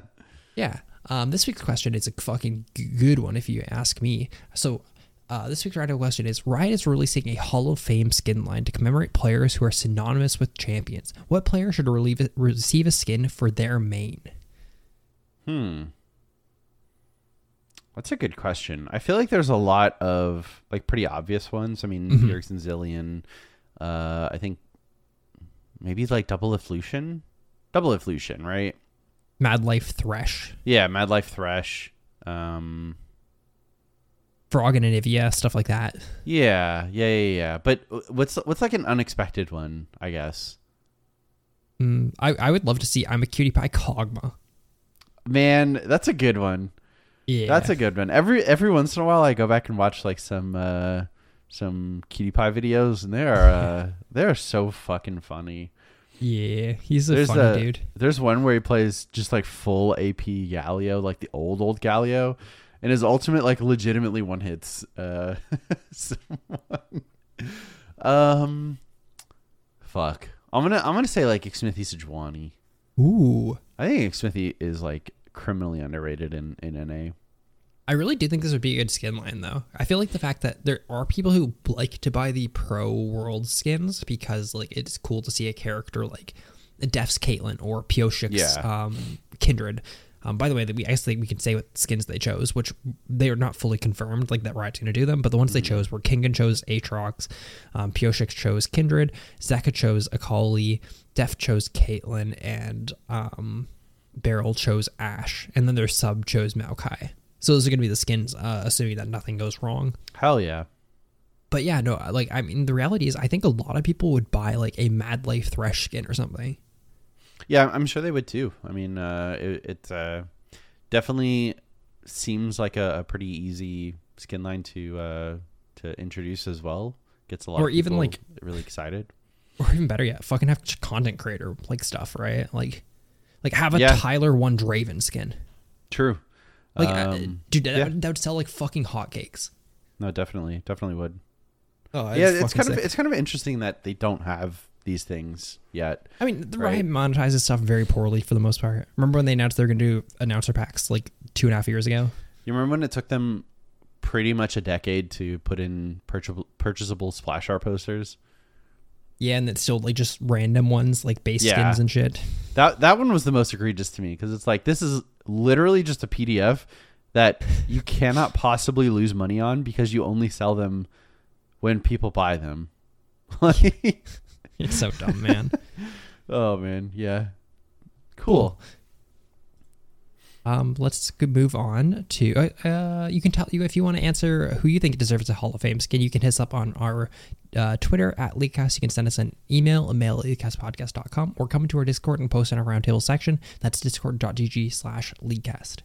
yeah. Um, this week's question is a fucking good one, if you ask me. So, uh, this week's Riot question is Riot is releasing a Hall of Fame skin line to commemorate players who are synonymous with champions. What player should relieve, receive a skin for their main? Hmm. That's a good question. I feel like there's a lot of like pretty obvious ones. I mean, mm-hmm. Ericsson Zilean. Uh, I think maybe like Double Evolution. Double Evolution, right? MadLife Thresh. Yeah, MadLife Thresh. Um, Froggen Anivia, stuff like that. Yeah, yeah, yeah, yeah. But what's what's like an unexpected one? I guess. Mm, I I would love to see Imaqtpie Kog'Maw. Man, that's a good one. Yeah, that's a good one. Every every once in a while, I go back and watch like some uh some cutie pie videos, and they are uh they are so fucking funny. Yeah, he's a there's funny a, dude. There's one where he plays just like full AP Galio, like the old old Galio, and his ultimate like legitimately one hits uh someone. Um fuck. I'm gonna I'm gonna say like Xmithie Sejuani. Ooh. I think Xmithie is like criminally underrated in, in NA. I really do think this would be a good skin line, though. I feel like the fact that there are people who like to buy the pro world skins because like it's cool to see a character like Deft's Caitlyn or Pyosik's yeah. um, Kindred. Um, by the way, that we I guess we can say what skins they chose, which they are not fully confirmed, like that Riot's going to do them. But the ones mm-hmm. they chose were Kingen chose Aatrox, um, Pyosik chose Kindred, Zeka chose Akali, Deft chose Caitlyn, and um, BeryL chose Ashe, and then their sub chose Maokai. So those are going to be the skins, uh, assuming that nothing goes wrong. Hell yeah. But yeah, no, like I mean, the reality is, I think a lot of people would buy like a Mad Life Thresh skin or something. Yeah, I'm sure they would too. I mean, uh, it, it uh, definitely seems like a, a, pretty easy skin line to uh, to introduce as well. Gets a lot, or even like really excited. Or even better yet, fucking have content creator like stuff, right? Like, like have a yeah. Tyler one Draven skin. True. Like, uh, um, dude, that, yeah. that would sell like fucking hotcakes. No, definitely, definitely would. Oh, yeah, it's kind sick. of it's kind of interesting that they don't have these things yet. I mean, the right? Riot monetizes stuff very poorly for the most part. Remember when they announced they're going to do announcer packs like two and a half years ago? You remember when it took them pretty much a decade to put in purchasable, purchasable splash art posters? Yeah, and it's still like just random ones like base yeah. skins and shit. That that one was the most egregious to me because it's like this is literally just a PDF that you cannot possibly lose money on because you only sell them when people buy them. it's so dumb, man. oh man, yeah. Cool. cool. Um, let's move on to. Uh, uh, you can tell you if you want to answer who you think deserves a Hall of Fame skin. You can hit us up on our uh, Twitter at Leaguecast. You can send us an email, mail at leaguecastpodcast.com, or come into our Discord and post in our roundtable section. That's discord.gg slash leaguecast.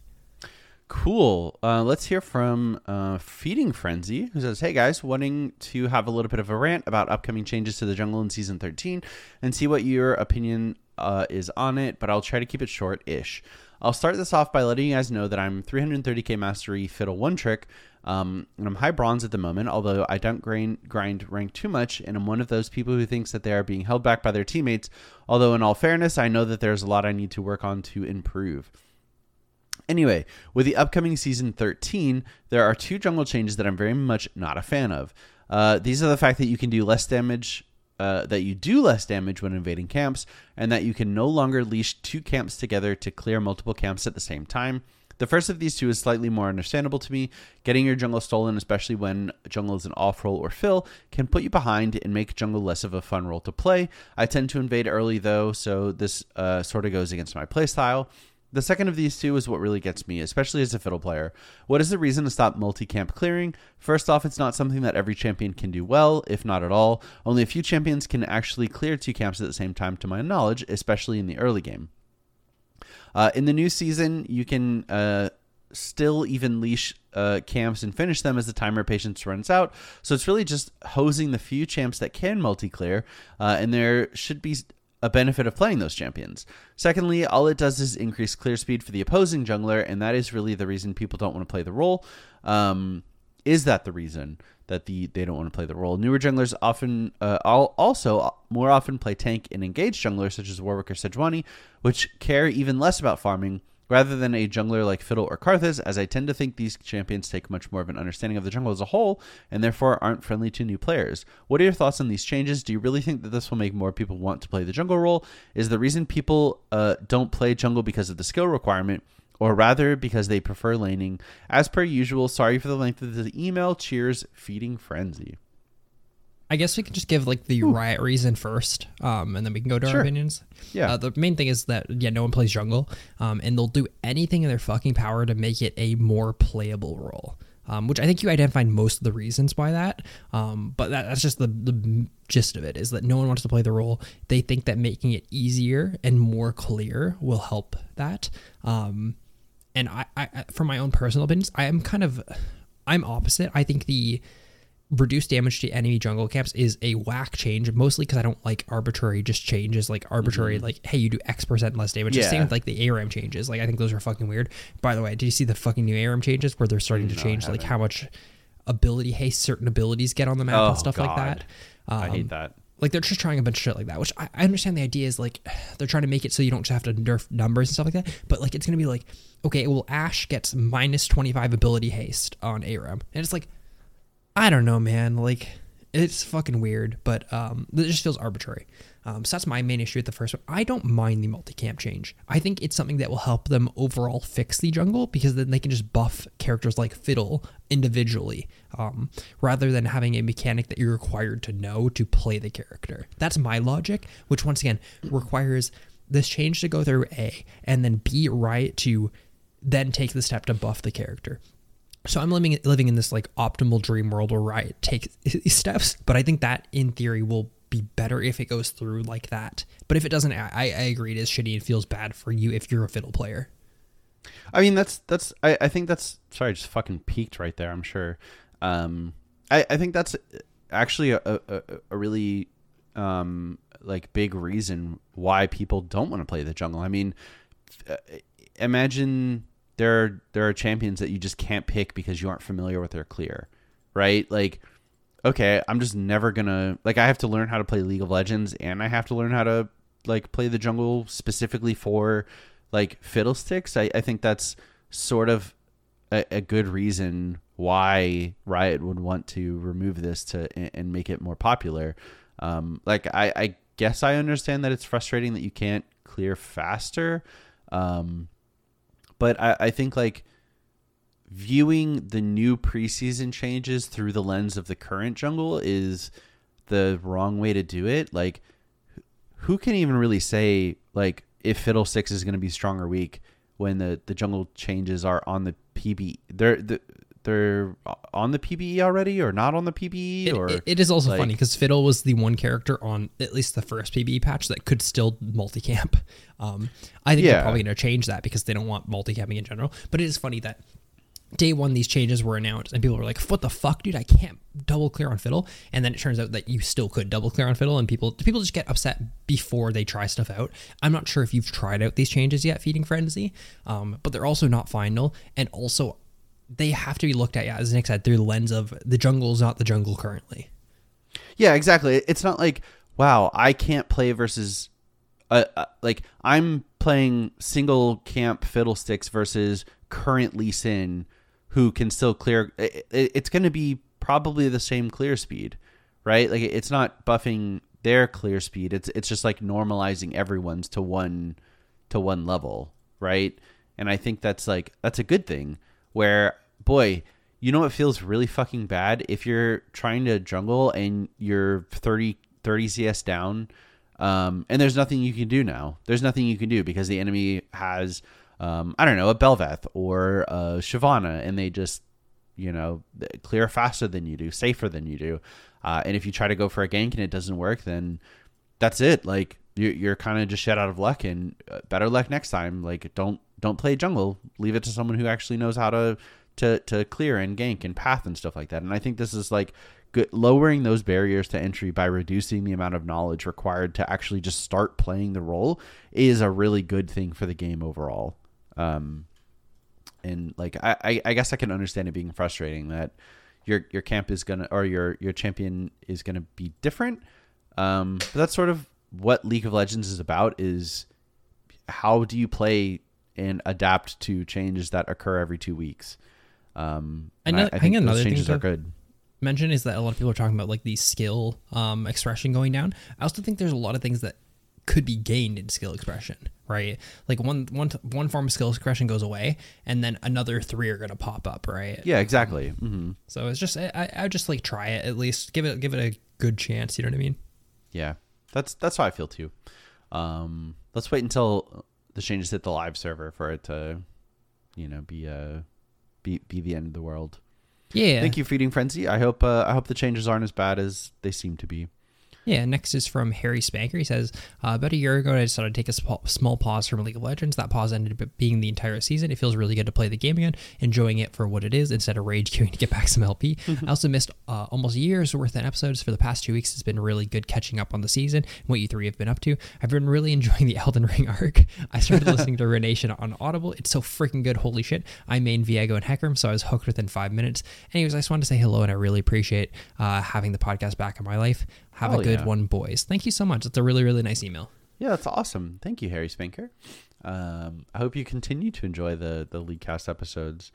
Cool. Uh, let's hear from uh, Feeding Frenzy, who says, Hey guys, wanting to have a little bit of a rant about upcoming changes to the jungle in season 13 and see what your opinion uh, is on it, but I'll try to keep it short ish. I'll start this off by letting you guys know that I'm 330k mastery fiddle one trick, um, and I'm high bronze at the moment, although I don't grind, grind rank too much, and I'm one of those people who thinks that they are being held back by their teammates, although in all fairness, I know that there's a lot I need to work on to improve. Anyway, with the upcoming season 13, there are two jungle changes that I'm very much not a fan of. Uh, these are the fact that you can do less damage, uh, that you do less damage when invading camps, and that you can no longer leash two camps together to clear multiple camps at the same time. The first of these two is slightly more understandable to me. Getting your jungle stolen, especially when jungle is an off roll or fill, can put you behind and make jungle less of a fun role to play. I tend to invade early though, so this uh, sort of goes against my playstyle. The second of these two is what really gets me, especially as a fiddle player. What is the reason to stop multi camp clearing? First off, it's not something that every champion can do well, if not at all. Only a few champions can actually clear two camps at the same time, to my knowledge, especially in the early game. Uh, in the new season, you can uh, still even leash uh, camps and finish them as the timer patience runs out. So it's really just hosing the few champs that can multi clear, uh, and there should be a benefit of playing those champions. Secondly, all it does is increase clear speed for the opposing jungler, and that is really the reason people don't want to play the role. Um, is that the reason that the they don't want to play the role? Newer junglers often uh, also more often play tank and engage junglers such as Warwick or Sejuani, which care even less about farming rather than a jungler like Fiddle or Karthus, as I tend to think these champions take much more of an understanding of the jungle as a whole and therefore aren't friendly to new players. What are your thoughts on these changes? Do you really think that this will make more people want to play the jungle role? Is the reason people uh, don't play jungle because of the skill requirement? Or rather, because they prefer laning. As per usual, sorry for the length of the email. Cheers, Feeding Frenzy. I guess we can just give like the Ooh. riot reason first, um, and then we can go to sure. our opinions. Yeah. Uh, the main thing is that yeah, no one plays jungle, um, and they'll do anything in their fucking power to make it a more playable role. Um, which I think you identified most of the reasons why that. Um, but that, that's just the the gist of it is that no one wants to play the role. They think that making it easier and more clear will help that. Um, and I, I, from my own personal opinions, I am kind of, I'm opposite. I think the reduce damage to enemy jungle camps is a whack change, mostly because I don't like arbitrary just changes, like arbitrary, mm-hmm. like, hey, you do X percent less damage. Yeah. Same with like the ARAM changes. Like, I think those are fucking weird. By the way, did you see the fucking new ARAM changes where they're starting to change like how much ability haste certain abilities get on the map oh, and stuff God. like that? Um, I hate um, that. Like they're just trying a bunch of shit like that, which I, I understand the idea is like they're trying to make it so you don't just have to nerf numbers and stuff like that. But like it's gonna be like, okay, well Ashe gets minus twenty five ability haste on ARAM, and it's like I don't know, man. Like it's fucking weird, but um, it just feels arbitrary. Um, so that's my main issue with the first one. I don't mind the multi-camp change. I think it's something that will help them overall fix the jungle because then they can just buff characters like Fiddle individually, um, rather than having a mechanic that you're required to know to play the character. That's my logic, which once again requires this change to go through A and then B right to then take the step to buff the character. So I'm living living in this like optimal dream world where I take steps, but I think that in theory will be better if it goes through like that. But if it doesn't, I, I agree it is shitty and feels bad for you if you're a fiddle player. I mean that's that's I, I think that's sorry I just fucking peaked right there. I'm sure. Um, I I think that's actually a a, a really um like big reason why people don't want to play the jungle. I mean, uh, imagine there are there are champions that you just can't pick because you aren't familiar with their clear, right? Like, okay, I'm just never gonna like I have to learn how to play League of Legends and I have to learn how to like play the jungle specifically for like fiddlesticks. I, I think that's sort of a, a good reason why Riot would want to remove this to and make it more popular. Um, like I, I guess I understand that it's frustrating that you can't clear faster. Um, but I, I think like viewing the new preseason changes through the lens of the current jungle is the wrong way to do it. Like, who can even really say like if Fiddlesticks is going to be strong or weak when the the jungle changes are on the PB. They're the they're on the PBE already or not on the PBE It, or it- it is also like- funny because Fiddle was the one character on at least the first PBE patch that could still multicamp. Um, I think Yeah. they're probably going to change that because they don't want multicamping in general. But it is funny that day one these changes were announced and people were like, "What the fuck, dude? I can't double clear on Fiddle." And then it turns out that you still could double clear on Fiddle, and people people just get upset before they try stuff out. I'm not sure if you've tried out these changes yet, Feeding Frenzy, um, but they're also not final, and also they have to be looked at, yeah, as Nick said, through the lens of the jungle is not the jungle currently. Yeah, exactly. It's not like wow, I can't play versus uh, uh, like I'm playing single camp fiddlesticks versus current Lee Sin who can still clear it, it- it's going to be probably the same clear speed, right? Like it's not buffing their clear speed. It's it's just like normalizing everyone's to one to one level, right? And I think that's like that's a good thing where boy, you know what feels really fucking bad if you're trying to jungle and you're 30 30 CS down um, and there's nothing you can do now. There's nothing you can do because the enemy has um, I don't know, a Bel'Veth or a Shyvana and they just you know clear faster than you do, safer than you do. Uh, and if you try to go for a gank and it doesn't work, then that's it. Like you're, you're kind of just shit out of luck, and uh, better luck next time. Like don't don't play jungle. Leave it to someone who actually knows how to to to clear and gank and path and stuff like that. And I think this is like good, lowering those barriers to entry by reducing the amount of knowledge required to actually just start playing the role is a really good thing for the game overall. Um, and like I, I, guess I can understand it being frustrating that your your camp is gonna or your your champion is gonna be different. Um, but that's sort of what League of Legends is about. Is how do you play and adapt to changes that occur every two weeks? Um, I, I I think think those another thing changes are good. mention is that a lot of people are talking about like the skill um, expression going down. I also think there's a lot of things that could be gained in skill expression, right? Like one one one form of skill expression goes away, and then another three are gonna pop up, right? Yeah, exactly. hmm So it's just I, I just like try it at least, give it give it a good chance. You know what I mean? Yeah, that's that's how I feel too. Um, let's wait until the changes hit the live server for it to, you know, be uh, be be the end of the world. Yeah. Thank you, Feeding Frenzy. I hope uh, I hope the changes aren't as bad as they seem to be. Yeah, next is from Harry Spanker. He says, uh, About a year ago, I decided to take a small, small pause from League of Legends. That pause ended up being the entire season. It feels really good to play the game again, enjoying it for what it is instead of rage queuing to get back some LP. I also missed uh, almost a year's worth of episodes for the past two weeks. It's been really good catching up on the season and what you three have been up to. I've been really enjoying the Elden Ring arc. I started listening to Ruination on Audible. It's so freaking good. Holy shit. I main Viego and Hecarim, so I was hooked within five minutes. Anyways, I just wanted to say hello, and I really appreciate uh, having the podcast back in my life. Have Hell a good yeah. one, boys. Thank you so much. It's a really, really nice email. Yeah, that's awesome. Thank you, Harry Spanker. Um, I hope you continue to enjoy the the Leaguecast episodes.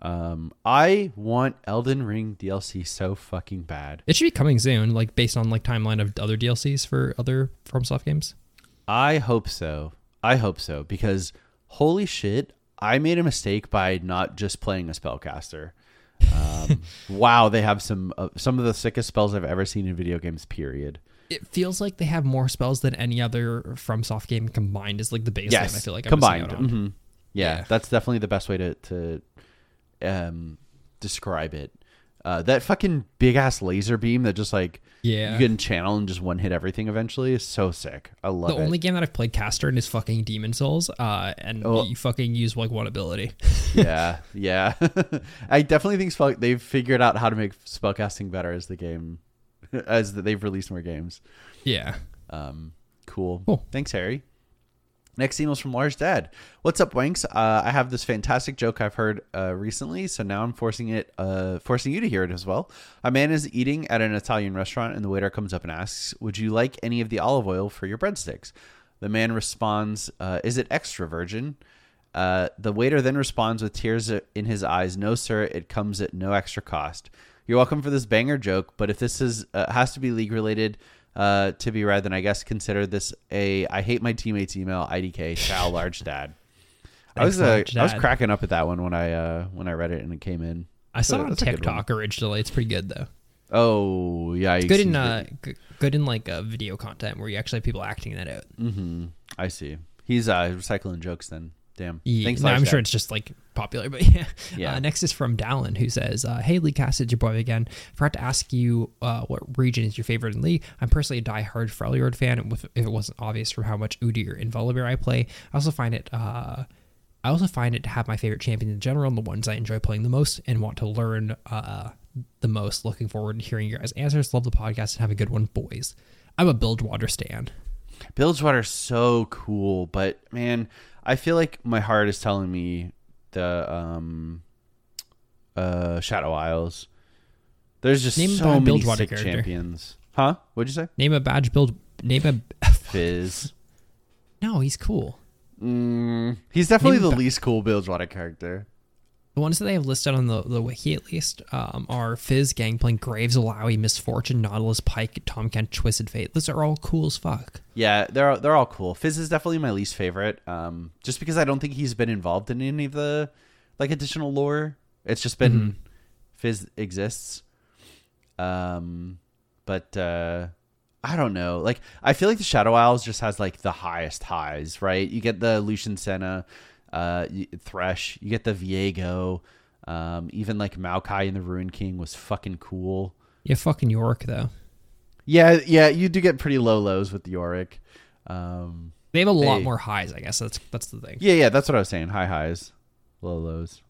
Um, I want Elden Ring DLC so fucking bad. It should be coming soon, like based on like timeline of other DLCs for other FromSoft games. I hope so. I hope so because holy shit, I made a mistake by not just playing a spellcaster. Um, wow, they have some uh, some of the sickest spells I've ever seen in video games. Period. It feels like they have more spells than any other FromSoft game combined. Is like the base yes, game. I feel like I'm combined. Mhm. Yeah, Yeah. that's definitely the best way to to um, describe it. Uh, that fucking big ass laser beam that just like Yeah. you can channel and just one hit everything eventually is so sick. I love The it. only game that I've played caster in is fucking Demon Souls, uh, and Oh. you fucking use like one ability. yeah, yeah. I definitely think spell they've figured out how to make spellcasting better as the game as they've released more games. yeah. Um, cool. Cool. Thanks, Harry. Next email's from Lars Dad. What's up, Wanks? Uh, I have this fantastic joke I've heard uh, recently, so now I'm forcing it, uh, forcing you to hear it as well. A man is eating at an Italian restaurant, and the waiter comes up and asks, "Would you like any of the olive oil for your breadsticks?" The man responds, uh, "Is it extra virgin?" Uh, the waiter then responds with tears in his eyes, "No, sir. It comes at no extra cost. You're welcome for this banger joke, but if this is uh, has to be league related." Uh, to be read, then I guess consider this a I hate my teammates email IDK Chow large dad. I was uh, I was cracking up at that one when I uh when I read it and it came in. I saw it on That's a good one. TikTok originally. It's pretty good though. Oh yeah, Good in uh, g- good in like uh, video content where you actually have people acting that out. mm-hmm. I see. He's uh recycling jokes then. Damn. Yeah, Thanks, no, I'm sure it's just like popular, but yeah. Yeah. Uh, next is from Dallin, who says, uh, "Hey, Leaguecast, it's your boy again. Forgot to ask you uh, what region is your favorite in League. I'm personally a die-hard Freljord fan. If if it wasn't obvious from how much Udyr and Volibear I play, I also find it. Uh, I also find it to have my favorite champions in general and the ones I enjoy playing the most and want to learn uh, the most. Looking forward to hearing your guys' answers. Love the podcast and have a good one, boys. I'm a Bilgewater stan. Bilgewater's so cool, but man, I feel like my heart is telling me the um uh Shadow Isles. There's just Name so many sick character. champions. Huh? What'd you say? Name a badge build. Name a. Fizz. no, he's cool. Mm, he's definitely Name the ba- least cool Bilgewater character. The ones that they have listed on the, the wiki at least um, are Fizz, Gangplank, Graves, Illaoi, Misfortune, Nautilus, Pyke, Tahm Kench, Twisted Fate. Those are all cool as fuck. Yeah, they're they're all cool. Fizz is definitely my least favorite. Um, just because I don't think he's been involved in any of the like additional lore. It's just been Mm-hmm. Fizz exists. Um, but uh, I don't know. Like I feel like the Shadow Isles just has like the highest highs, right? You get the Lucian Senna, uh, Thresh. You get the Viego. Um, even like Maokai and the Ruined King was fucking cool. Yeah, fucking Yorick though. Yeah, yeah, you do get pretty low lows with the Yorick. Um, They have a lot more highs, I guess. That's that's the thing. Yeah, yeah, that's what I was saying. High highs, low lows.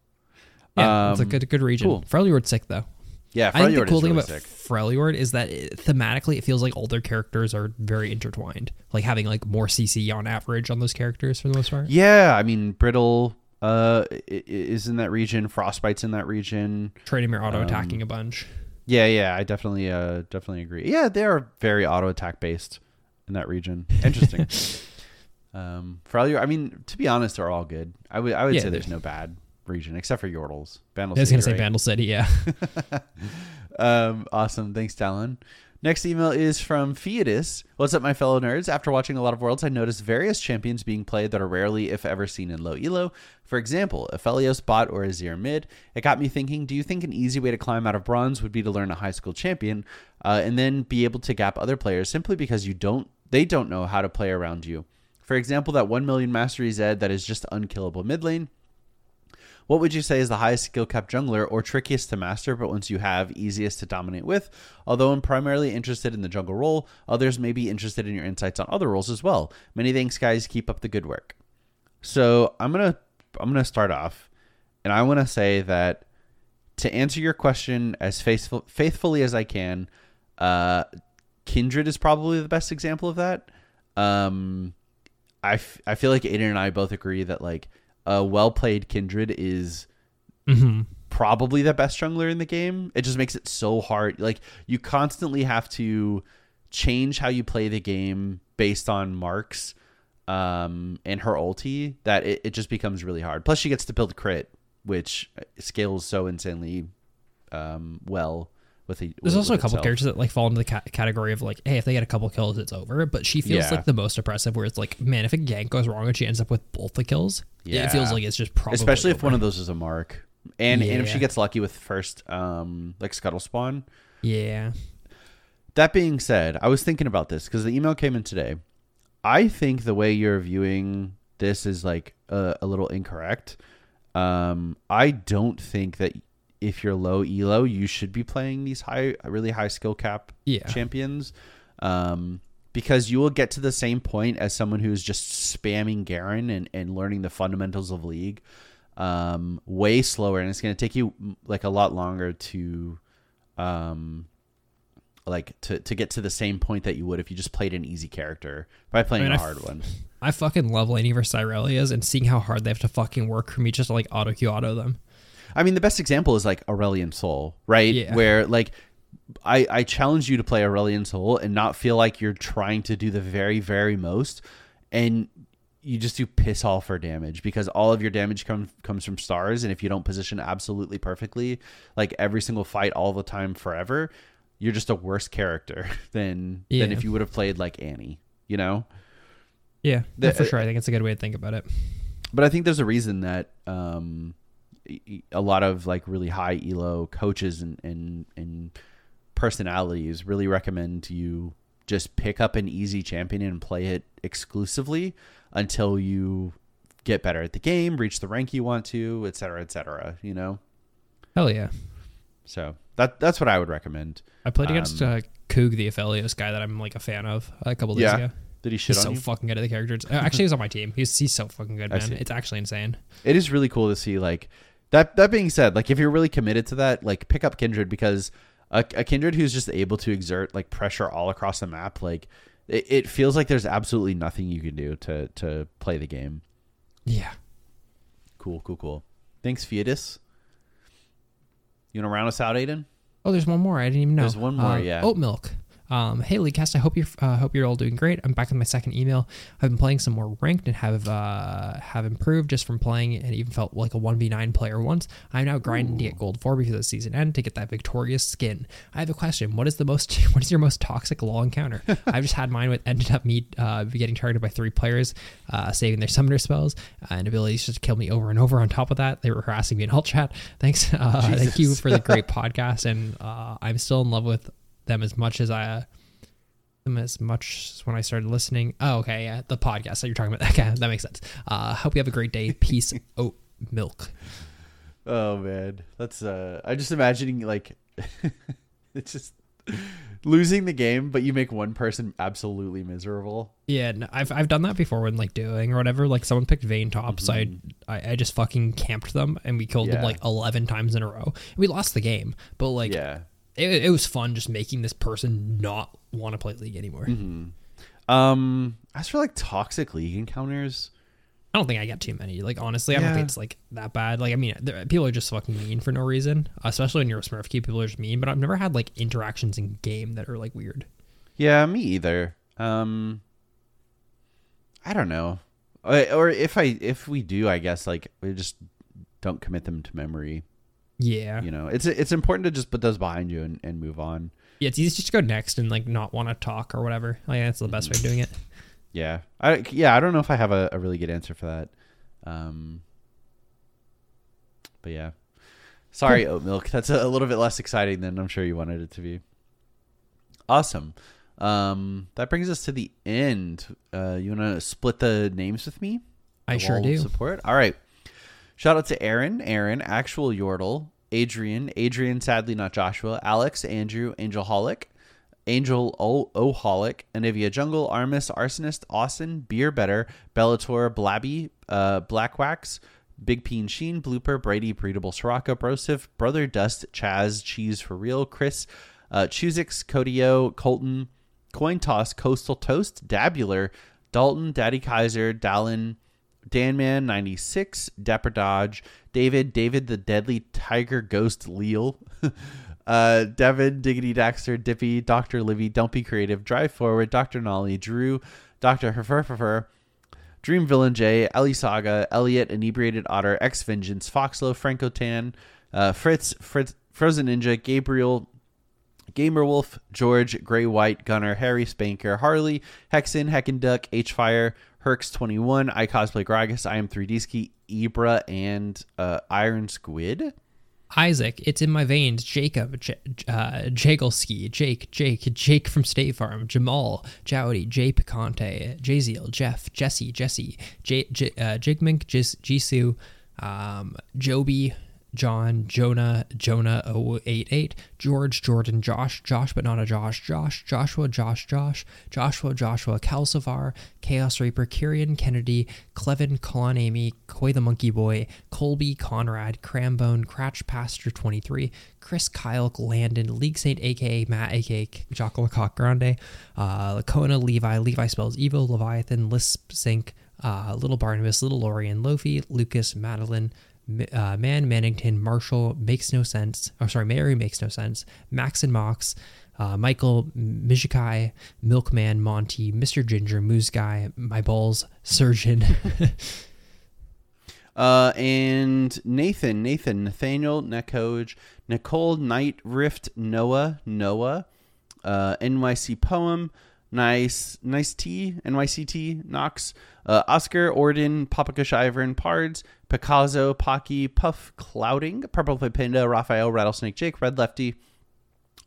Yeah, it's a Um, good good region. cool. Freljord's sick though. Yeah, I think the cool thing really about sick. Freljord is that it, thematically it feels like all their characters are very intertwined. Like having like more CC on average on those characters for the most part. Yeah, I mean, Brittle uh, is in that region. Frostbite's in that region. Tryndamere auto Um, attacking a bunch. Yeah, yeah, I definitely, uh, definitely agree. Yeah, they are very auto attack based in that region. Interesting. um, Freljord, I mean, to be honest, they're all good. I would, I would Yeah, say there's no bad region except for Yordles. Bandle I was gonna say right? Bandle City, yeah. Um, awesome. Thanks, Talon. Next email is from Fiatus. What's up, my fellow nerds? After watching a lot of worlds, I noticed various champions being played that are rarely, if ever, seen in low elo. For example, Aphelios bot or Azir mid. It got me thinking do you think an easy way to climb out of bronze would be to learn a high school champion uh, and then be able to gap other players simply because you don't they don't know how to play around you? For example, that 1 million mastery Zed that is just unkillable mid lane. What would you say is the highest skill cap jungler or trickiest to master, but once you have, easiest to dominate with? Although I'm primarily interested in the jungle role, others may be interested in your insights on other roles as well. Many thanks, guys. Keep up the good work. So I'm gonna I'm gonna start off, and I want to say that to answer your question as faithful faithfully as I can, uh, Kindred is probably the best example of that. Um, I, f- I feel like Aiden and I both agree that like a well played Kindred is hmm probably the best jungler in the game. It just makes it so hard. Like you constantly have to change how you play the game based on marks um, and her ulti that it, it just becomes really hard. Plus she gets to build crit, which scales so insanely um, well with the. There's with- also a couple itself. characters that like fall into the ca- category of like, hey, if they get a couple kills, it's over. But she feels Yeah. like the most oppressive, where it's like, man, if a gank goes wrong and she ends up with both the kills, yeah. it feels like it's just probably especially if one of those is a mark. And, and if she gets lucky with first um like scuttle spawn, yeah, That being said, I was thinking about this because the email came in today. I think the way you're viewing this is like a, a little incorrect. Um, I don't think that if you're low elo, you should be playing these high, really high skill cap Yeah. champions. Um, because you will get to the same point as someone who's just spamming Garen and, and learning the fundamentals of League um, way slower, and it's going to take you like a lot longer to um, like to, to get to the same point that you would if you just played an easy character by playing I mean, a I hard f- one. I fucking love laning versus Irelias and seeing how hard they have to fucking work for me just to like auto Q auto them. I mean, the best example is like Aurelion Sol, right? Yeah. Where like I I challenge you to play Aurelion Sol and not feel like you're trying to do the very very most, and you just do piss all for damage because all of your damage comes comes from stars, and if you don't position absolutely perfectly, like every single fight all the time forever, you're just a worse character than than if you would have played like Annie, you know. Yeah, The- for sure. I think it's a good way to think about it. but I think there's a reason that um, a lot of like really high elo coaches and, and and personalities really recommend you just pick up an easy champion and play it exclusively until you get better at the game, reach the rank you want to, et cetera, et cetera. You know, Hell yeah. so that that's what I would recommend. I played against Um, uh, Coog, the Aphelios guy that I'm like a fan of a couple days Yeah. ago. Did he shit He's so you? fucking good at the characters. Uh, Actually, he's on my team. He's he's so fucking good, man. It's actually insane. it is really cool to see like that that being said like if you're really committed to that like pick up kindred because a, a kindred who's just able to exert like pressure all across the map like it, it feels like there's absolutely nothing you can do to to play the game Yeah. cool cool cool thanks Fiatus you want to round us out aiden Oh, there's one more. I didn't even know. There's one more, Uh, yeah. Oat milk. Um, hey, Leaguecast, I hope you're uh, hope you're all doing great. I'm back with my second email. I've been playing some more ranked and have uh, have improved just from playing and even felt like a one v nine player once. I'm now grinding to get gold four because of the season end to get that victorious skin. I have a question. What is the most what is your most toxic law encounter? I've just had mine with ended up me uh, getting targeted by three players, uh, saving their summoner spells and abilities just to kill me over and over. On top of that, they were harassing me in alt chat. Thanks, uh, thank you for the great podcast, and uh, I'm still in love with them as much as I uh, them as much as when I started listening. Oh, okay, yeah, the podcast that you're talking about. Okay, that makes sense. Uh, hope you have a great day. Peace. Oat milk. oh man that's uh i just imagining like it's just losing the game but you make one person absolutely miserable Yeah, no, I've I've done that before when like doing or whatever. Like someone picked Vayne top, so I, I I just fucking camped them and we killed them Mm-hmm. Like eleven times in a row. We lost the game, but like yeah it, it was fun just making this person not want to play League anymore. Mm-hmm. Um, as for like toxic league encounters, I don't think I get too many. Like honestly, I don't think it's like that bad. Like I mean, there, people are just fucking mean for no reason. Especially when you're a Smurf key, people are just mean. But I've never had like interactions in game that are like weird. yeah, me either. Um, I don't know, or if I if we do, I guess like we just don't commit them to memory. Yeah, You know, it's it's important to just put those behind you and, and move on. yeah. It's easy just to go next and like not want to talk or whatever. Like that's the best way of doing it. Yeah, I yeah I don't know if I have a, a really good answer for that. Um, but yeah, sorry, oat milk. That's a, a little bit less exciting than I'm sure you wanted it to be. Awesome. Um, that brings us to the end. Uh, you want to split the names with me? I The sure do. Support. All right. Shout out to Aaron, Aaron, actual Yordle, Adrian, Adrian, sadly not Joshua, Alex, Andrew, Angel Holic, Angel O Oholic, Anivia Jungle, Armis, Arsonist, Austin, Beer Better, Bellator, Blabby, uh, Blackwax, Big Peen Sheen, Blooper, Brady, Breedable Soraka, Brosif, Brother Dust, Chaz, Cheese for Real, Chris, uh, Chuzix, Codio, Colton, Coin Toss, Coastal Toast, Dabular, Dalton, Daddy Kaiser, Dallin, Danman 96, Dapper Dodge, David, David the Deadly Tiger Ghost Leal, uh, Devin, Diggity Daxter, Dippy, Dr. Livy, Don't Be Creative, Drive Forward, Dr. Nolly, Drew, Dr. Herfer, Dream Villain J, Ellie Saga, Elliot, Inebriated Otter, X Vengeance, Foxlow, Franco Tan, uh, Fritz, Fritz, Frozen Ninja, Gabriel, Gamer Wolf, George, Gray White, Gunner, Harry Spanker, Harley, Hexen, Heckenduck, H Fire, Herx21, I Cosplay Gragas, I am 3D Ski, Ibra, and uh, Iron Squid. Isaac, it's in my veins. Jacob, J- uh, Jagelski, Jake, Jake, Jake from State Farm, Jamal, Jowdy, Jay Picante, Jaziel, Jeff, Jesse, Jesse, J, J, uh, Jigmink, Jis, Jisoo, um, Joby, John, Jonah, Jonah 088, George, Jordan, Josh, Josh, but not a Josh, Josh, Joshua, Josh, Josh, Joshua, Joshua, Calcivar, Chaos Reaper, Kyrian, Kennedy, Clevin, Colin Amy, Coy the Monkey Boy, Colby, Conrad, Crambone, Cratch Pastor 23, Chris, Kyle, Landon, League Saint, aka Matt, aka Jocko Lecoq Grande, uh, Lacona, Levi, Levi spells evil, Leviathan, Lisp, Sync, uh, Little Barnabas, Little Lorian, Lofi, Lucas, Madeline, uh, Man Mannington, Marshall makes no sense. Oh, sorry, Mary makes no sense. Max and Mox, uh, Michael Mijikai, Milkman, Monty, Mr. Ginger, Moose Guy, My Balls, Surgeon. Uh, and Nathan, Nathan, Nathaniel, Nekoj, Nicole, Night, Rift, Noah, Noah, uh, NYC Poem, Nice, Nice T, NYCT, Knox, uh, Oscar, Orden, Papakush Ivan, Pards, Picasso, Pocky, Puff, Clouding, Purple Pinda, Raphael, Rattlesnake Jake, Red Lefty,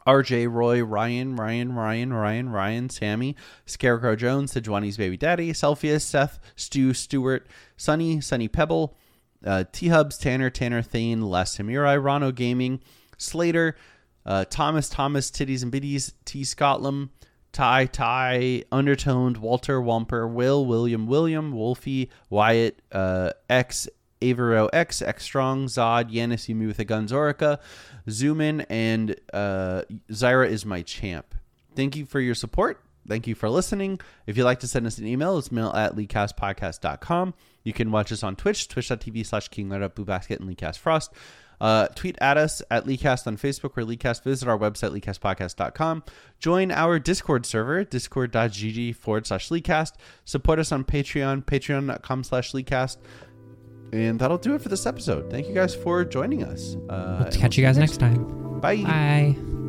RJ, Roy, Ryan, Ryan, Ryan, Ryan, Ryan, Sammy, Scarecrow Jones, Sejuani's baby daddy, Selfius, Seth, Stu, Stewart, Sunny, Sunny Pebble, uh, T Hubs, Tanner, Tanner Thane, Les Samurai, Rano Gaming, Slater, uh, Thomas, Thomas, Titties and Biddies, T. Scotland, Ty, Ty, Undertoned, Walter, Wumper, Will, William, William, Wolfie, Wyatt, uh, X, Avero X, X Strong, Zod, Yanis, You with a Gun, Zorica, Zoomin, and uh, Zyra is my champ. Thank you for your support. Thank you for listening. If you'd like to send us an email, it's mail at leaguecastpodcast.com. You can watch us on Twitch, twitch.tv slash kinglert, and leakcastfrost. Uh, tweet at us at Leaguecast on Facebook or Leaguecast. Visit our website, leaguecastpodcast.com. Join our Discord server, discord.gg forward slash Leaguecast. Support us on Patreon, patreon.com slash Leaguecast. And that'll do it for this episode. Thank you guys for joining us. Uh, Let's catch you guys next time. Bye. Bye.